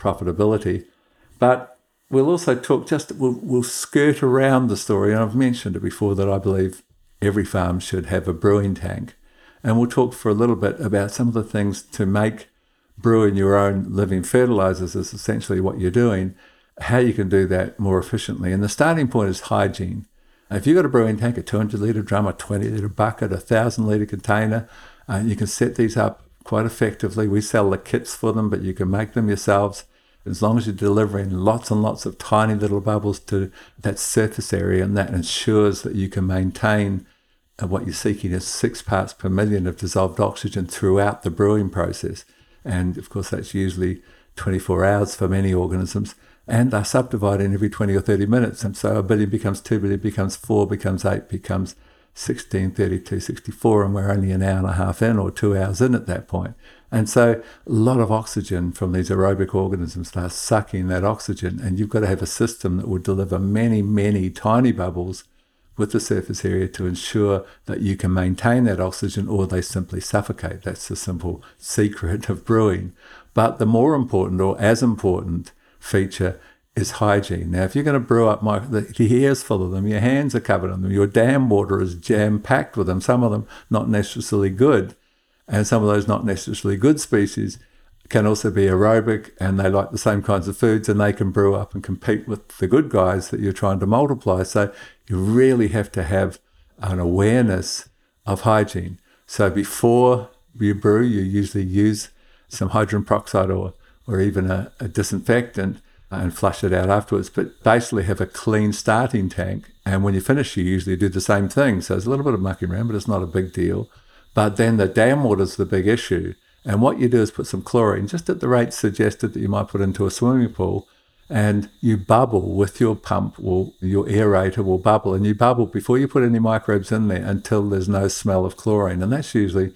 profitability. But we'll also talk just, we'll, we'll skirt around the story. And I've mentioned it before that I believe every farm should have a brewing tank. And we'll talk for a little bit about some of the things to make brewing your own living fertilizers is essentially what you're doing how you can do that more efficiently. And the starting point is hygiene. If you've got a brewing tank, a 200 litre drum, a 20 litre bucket, a 1,000 litre container, uh, you can set these up quite effectively. We sell the kits for them, but you can make them yourselves as long as you're delivering lots and lots of tiny little bubbles to that surface area, and that ensures that you can maintain uh, what you're seeking is six parts per million of dissolved oxygen throughout the brewing process. And of course, that's usually 24 hours for many organisms and they're subdividing every 20 or 30 minutes. And so a billion becomes 2 billion, becomes 4, becomes 8, becomes 16, 32, 64, and we're only an hour and a half in or two hours in at that point. And so a lot of oxygen from these aerobic organisms starts sucking that oxygen, and you've got to have a system that will deliver many, many tiny bubbles with the surface area to ensure that you can maintain that oxygen or they simply suffocate. That's the simple secret of brewing. But the more important, or as important, feature is hygiene. Now, if you're going to brew up my, the, the air's full of them, your hands are covered in them, your dam water is jam packed with them, some of them not necessarily good, and some of those not necessarily good species can also be aerobic and they like the same kinds of foods and they can brew up and compete with the good guys that you're trying to multiply. So you really have to have an awareness of hygiene. So before you brew, you usually use some hydrogen peroxide or or even a, a disinfectant and flush it out afterwards. But basically, have a clean starting tank. And when you finish, you usually do the same thing. So there's a little bit of mucking around, but it's not a big deal. But then the dam water is the big issue. And what you do is put some chlorine, just at the rate suggested that you might put into a swimming pool, and you bubble with your pump, will your aerator will bubble, and you bubble before you put any microbes in there until there's no smell of chlorine. And that's usually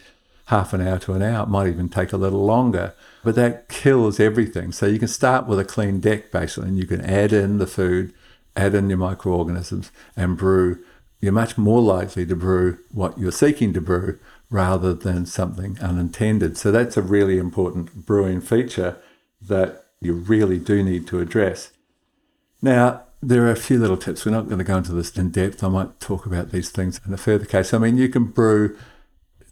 half an hour to an hour. It might even take a little longer but that kills everything. So you can start with a clean deck basically, and you can add in the food, add in your microorganisms, and brew. You're much more likely to brew what you're seeking to brew rather than something unintended. So that's a really important brewing feature. that you really do need to address. Now, there are a few little tips. We're not going to go into this in depth. I might talk about these things in a further case. I mean, you can brew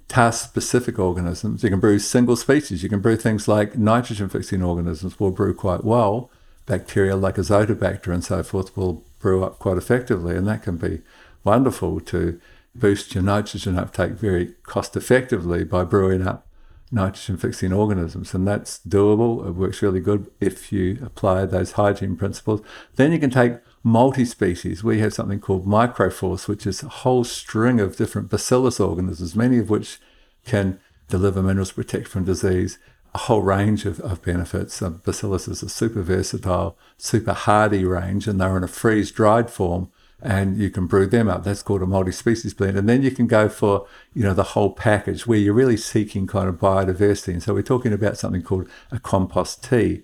task specific organisms. You can brew single species. You can brew things like nitrogen fixing organisms will brew quite well. Bacteria like azotobacter and so forth will brew up quite effectively, and that can be wonderful to boost your nitrogen uptake very cost effectively by brewing up nitrogen fixing organisms. And that's doable. It works really good if you apply those hygiene principles. Then you can take multi species. We have something called Microforce, which is a whole string of different bacillus organisms, many of which can deliver minerals, protect from disease, a whole range of, of benefits. Bacillus is a super versatile, super hardy range, and they're in a freeze dried form and you can brew them up. That's called a multi-species blend. And then you can go for, you know, the whole package where you're really seeking kind of biodiversity. And so we're talking about something called a compost tea.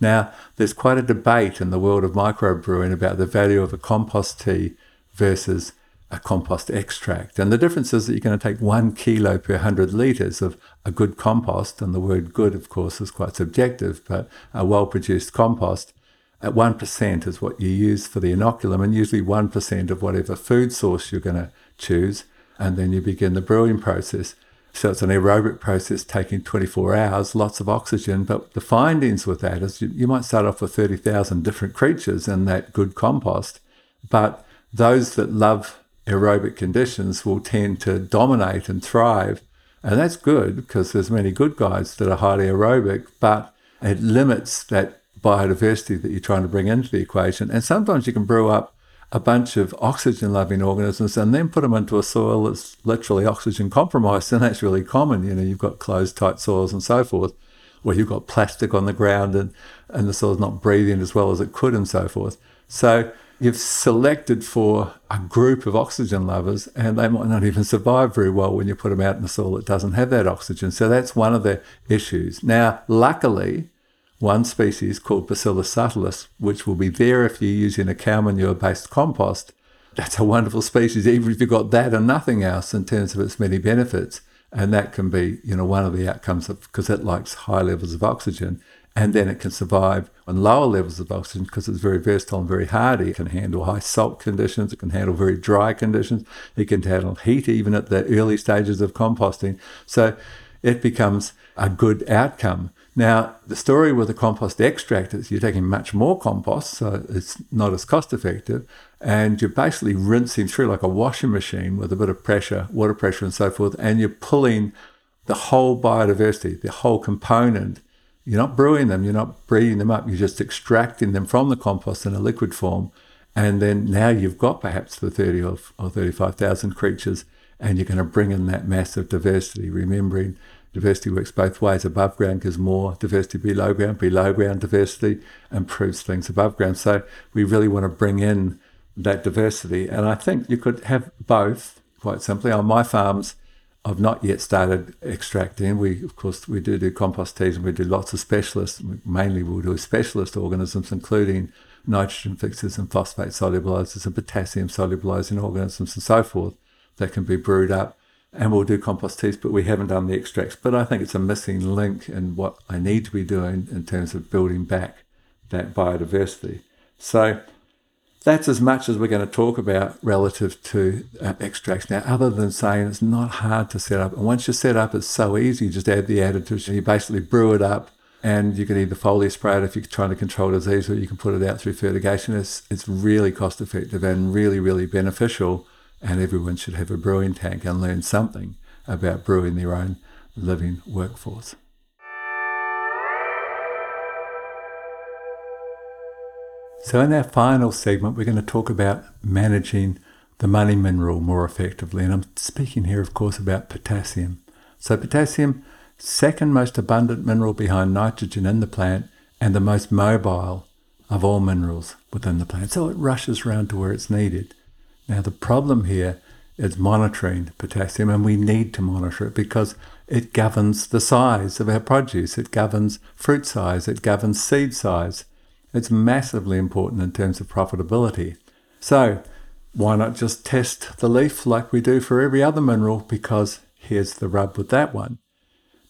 Now, there's quite a debate in the world of microbrewing about the value of a compost tea versus a compost extract. And the difference is that you're going to take one kilo per 100 litres of a good compost, and the word good, of course, is quite subjective, but a well produced compost, at 1% is what you use for the inoculum, and usually 1% of whatever food source you're going to choose. And then you begin the brewing process. So it's an aerobic process taking 24 hours, lots of oxygen. But the findings with that is you, you might start off with 30,000 different creatures in that good compost. But those that love aerobic conditions will tend to dominate and thrive. And that's good because there's many good guys that are highly aerobic, but it limits that biodiversity that you're trying to bring into the equation. And sometimes you can brew up a bunch of oxygen loving organisms and then put them into a soil that's literally oxygen compromised. And that's really common. You know, you've got closed, tight soils and so forth, where you've got plastic on the ground and, and the soil's not breathing as well as it could and so forth. So you've selected for a group of oxygen lovers and they might not even survive very well when you put them out in the soil that doesn't have that oxygen. So that's one of the issues. Now, luckily, one species called Bacillus subtilis, which will be there if you're using a cow manure based compost. That's a wonderful species, even if you've got that and nothing else in terms of its many benefits. And that can be, you know, one of the outcomes because it likes high levels of oxygen. And then it can survive on lower levels of oxygen because it's very versatile and very hardy. It can handle high salt conditions. It can handle very dry conditions. It can handle heat even at the early stages of composting. So it becomes a good outcome. Now, the story with the compost extract is you're taking much more compost, so it's not as cost effective, and you're basically rinsing through like a washing machine with a bit of pressure, water pressure, and so forth, and you're pulling the whole biodiversity, the whole component. You're not brewing them, you're not breeding them up, you're just extracting them from the compost in a liquid form. And then now you've got perhaps the 30 or, or 35,000 creatures, and you're going to bring in that massive diversity, remembering diversity works both ways. Above ground gives more diversity below ground. Below ground diversity improves things above ground. So we really want to bring in that diversity. And I think you could have both, quite simply. On my farms, I've not yet started extracting. We, of course, we do do compost teas and we do lots of specialists. Mainly we'll do specialist organisms, including nitrogen fixers and phosphate solubilizers and potassium solubilizing organisms and so forth that can be brewed up and we'll do compost teas, but we haven't done the extracts. But I think it's a missing link in what I need to be doing in terms of building back that biodiversity. So that's as much as we're going to talk about relative to uh, extracts. Now, other than saying it's not hard to set up, and once you set up, it's so easy. You just add the additives, you basically brew it up, and you can either foliar spray it if you're trying to control disease, or you can put it out through fertigation. It's it's really cost effective and really really beneficial and everyone should have a brewing tank and learn something about brewing their own living workforce. So, in our final segment, we're going to talk about managing the money mineral more effectively. And I'm speaking here, of course, about potassium. So, potassium, second most abundant mineral behind nitrogen in the plant and the most mobile of all minerals within the plant. So, it rushes around to where it's needed. Now, the problem here is monitoring potassium, and we need to monitor it because it governs the size of our produce, it governs fruit size, it governs seed size. It's massively important in terms of profitability. So, why not just test the leaf like we do for every other mineral? Because here's the rub with that one.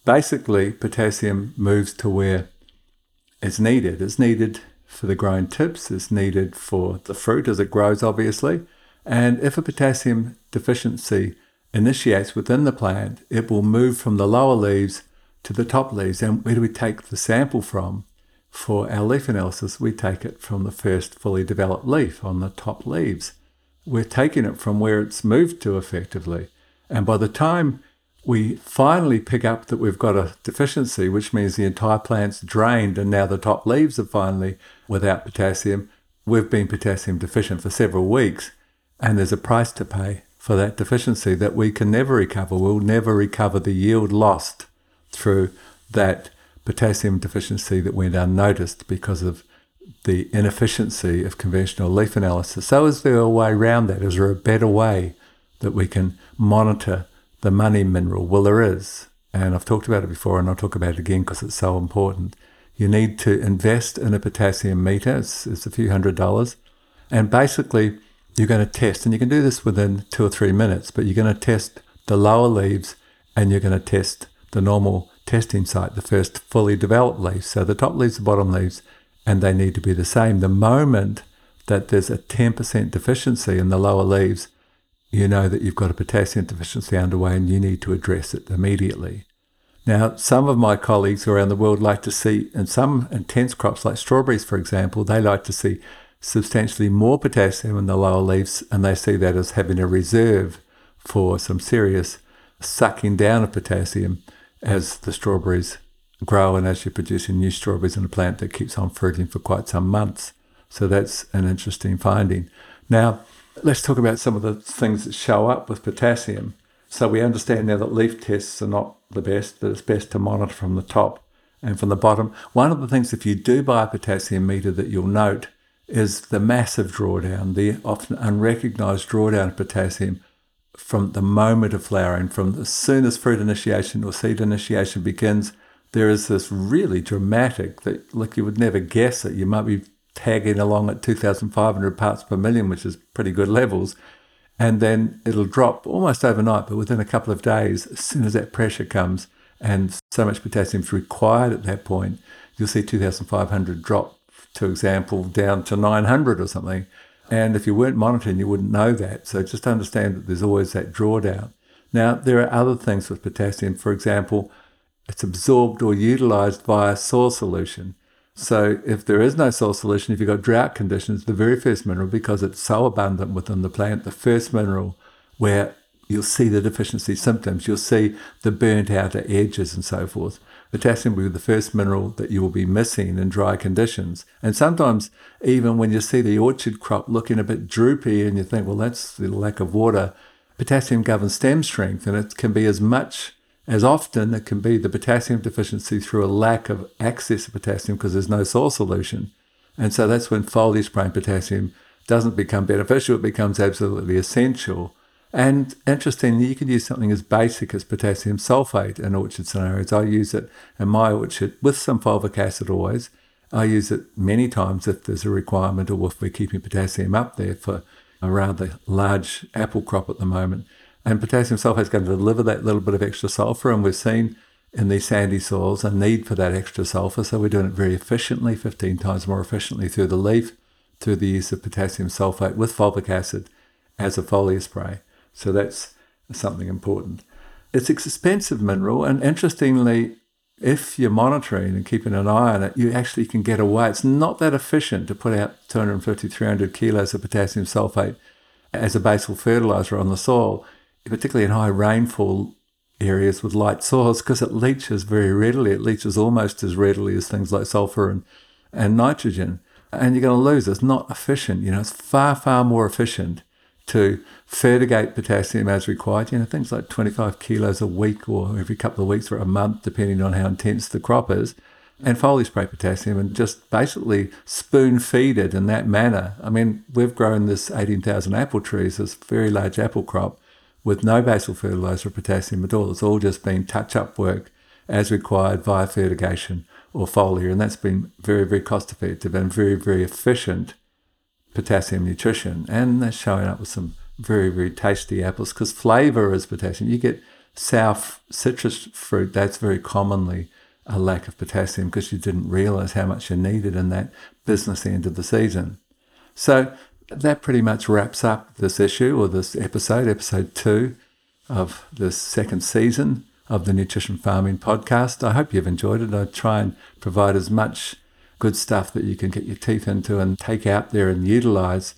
Basically, potassium moves to where it's needed. It's needed for the growing tips, it's needed for the fruit as it grows, obviously. And if a potassium deficiency initiates within the plant, it will move from the lower leaves to the top leaves. And where do we take the sample from? For our leaf analysis, we take it from the first fully developed leaf on the top leaves. We're taking it from where it's moved to effectively. And by the time we finally pick up that we've got a deficiency, which means the entire plant's drained and now the top leaves are finally without potassium, we've been potassium deficient for several weeks. And there's a price to pay for that deficiency that we can never recover. We'll never recover the yield lost through that potassium deficiency that went unnoticed because of the inefficiency of conventional leaf analysis. So, is there a way around that? Is there a better way that we can monitor the money mineral? Well, there is. And I've talked about it before and I'll talk about it again because it's so important. You need to invest in a potassium meter, it's, it's a few hundred dollars. And basically, you're going to test, and you can do this within two or three minutes, but you're going to test the lower leaves and you're going to test the normal testing site, the first fully developed leaves. So the top leaves, the bottom leaves, and they need to be the same. The moment that there's a 10% deficiency in the lower leaves, you know that you've got a potassium deficiency underway and you need to address it immediately. Now, some of my colleagues around the world like to see, in some intense crops like strawberries, for example, they like to see substantially more potassium in the lower leaves, and they see that as having a reserve for some serious sucking down of potassium as the strawberries grow and as you're producing new strawberries in a plant that keeps on fruiting for quite some months. So that's an interesting finding. Now, let's talk about some of the things that show up with potassium. So we understand now that leaf tests are not the best, but it's best to monitor from the top and from the bottom. One of the things, if you do buy a potassium meter, that you'll note is the massive drawdown, the often unrecognized drawdown of potassium from the moment of flowering, from as soon as fruit initiation or seed initiation begins. There is this really dramatic that, like, you would never guess it. You might be tagging along at 2,500 parts per million, which is pretty good levels. And then it'll drop almost overnight, but within a couple of days, as soon as that pressure comes and so much potassium is required at that point, you'll see 2,500 drop to example, down to 900 or something. And if you weren't monitoring, you wouldn't know that. So just understand that there's always that drawdown. Now, there are other things with potassium. For example, it's absorbed or utilized via soil solution. So if there is no soil solution, if you've got drought conditions, the very first mineral, because it's so abundant within the plant, the first mineral where you'll see the deficiency symptoms, you'll see the burnt outer edges and so forth. Potassium will be the first mineral that you will be missing in dry conditions. And sometimes, even when you see the orchard crop looking a bit droopy and you think, well, that's the lack of water, potassium governs stem strength, and it can be as much as often it can be the potassium deficiency through a lack of access to potassium because there's no soil solution. And so that's when foliar spraying potassium doesn't become beneficial, it becomes absolutely essential and interestingly, you can use something as basic as potassium sulfate in orchard scenarios. I use it in my orchard with some fulvic acid always. I use it many times if there's a requirement or if we're keeping potassium up there for a rather large apple crop at the moment. And potassium sulfate is going to deliver that little bit of extra sulfur. And we've seen in these sandy soils a need for that extra sulfur. So we're doing it very efficiently, 15 times more efficiently through the leaf, through the use of potassium sulfate with fulvic acid as a foliar spray. So that's something important. It's expensive mineral, and interestingly, if you're monitoring and keeping an eye on it, you actually can get away. It's not that efficient to put out 250, 300 kilos of potassium sulfate as a basal fertilizer on the soil, particularly in high rainfall areas with light soils, because it leaches very readily. It leaches almost as readily as things like sulfur and, and nitrogen. And you're going to lose. It's not efficient. You know, it's far, far more efficient to fertigate potassium as required. You know, things like 25 kilos a week or every couple of weeks or a month, depending on how intense the crop is, and foliar spray potassium and just basically spoon feed it in that manner. I mean, we've grown this 18,000 apple trees, this very large apple crop, with no basal fertilizer or potassium at all. It's all just been touch up work as required via fertigation or foliar, and that's been very, very cost effective and very, very efficient potassium nutrition, and they're showing up with some very, very tasty apples because flavor is potassium. You get sour citrus fruit, that's very commonly a lack of potassium because you didn't realize how much you needed in that business end of the season. So that pretty much wraps up this issue or this episode, episode two of this second season of the Nutrition Farming podcast. I hope you've enjoyed it. I try and provide as much good stuff that you can get your teeth into and take out there and utilize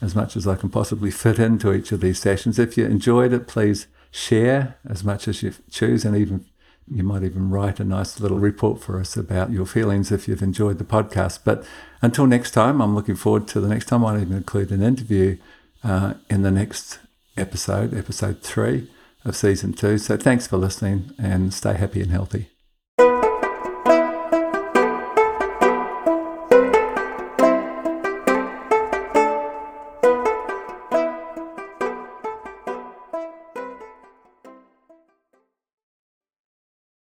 as much as I can possibly fit into each of these sessions. If you enjoyed it, please share as much as you choose and even you might even write a nice little report for us about your feelings if you've enjoyed the podcast. But until next time, I'm looking forward to the next time. I'll even include an interview uh, in the next episode, episode three of season two. So thanks for listening and stay happy and healthy.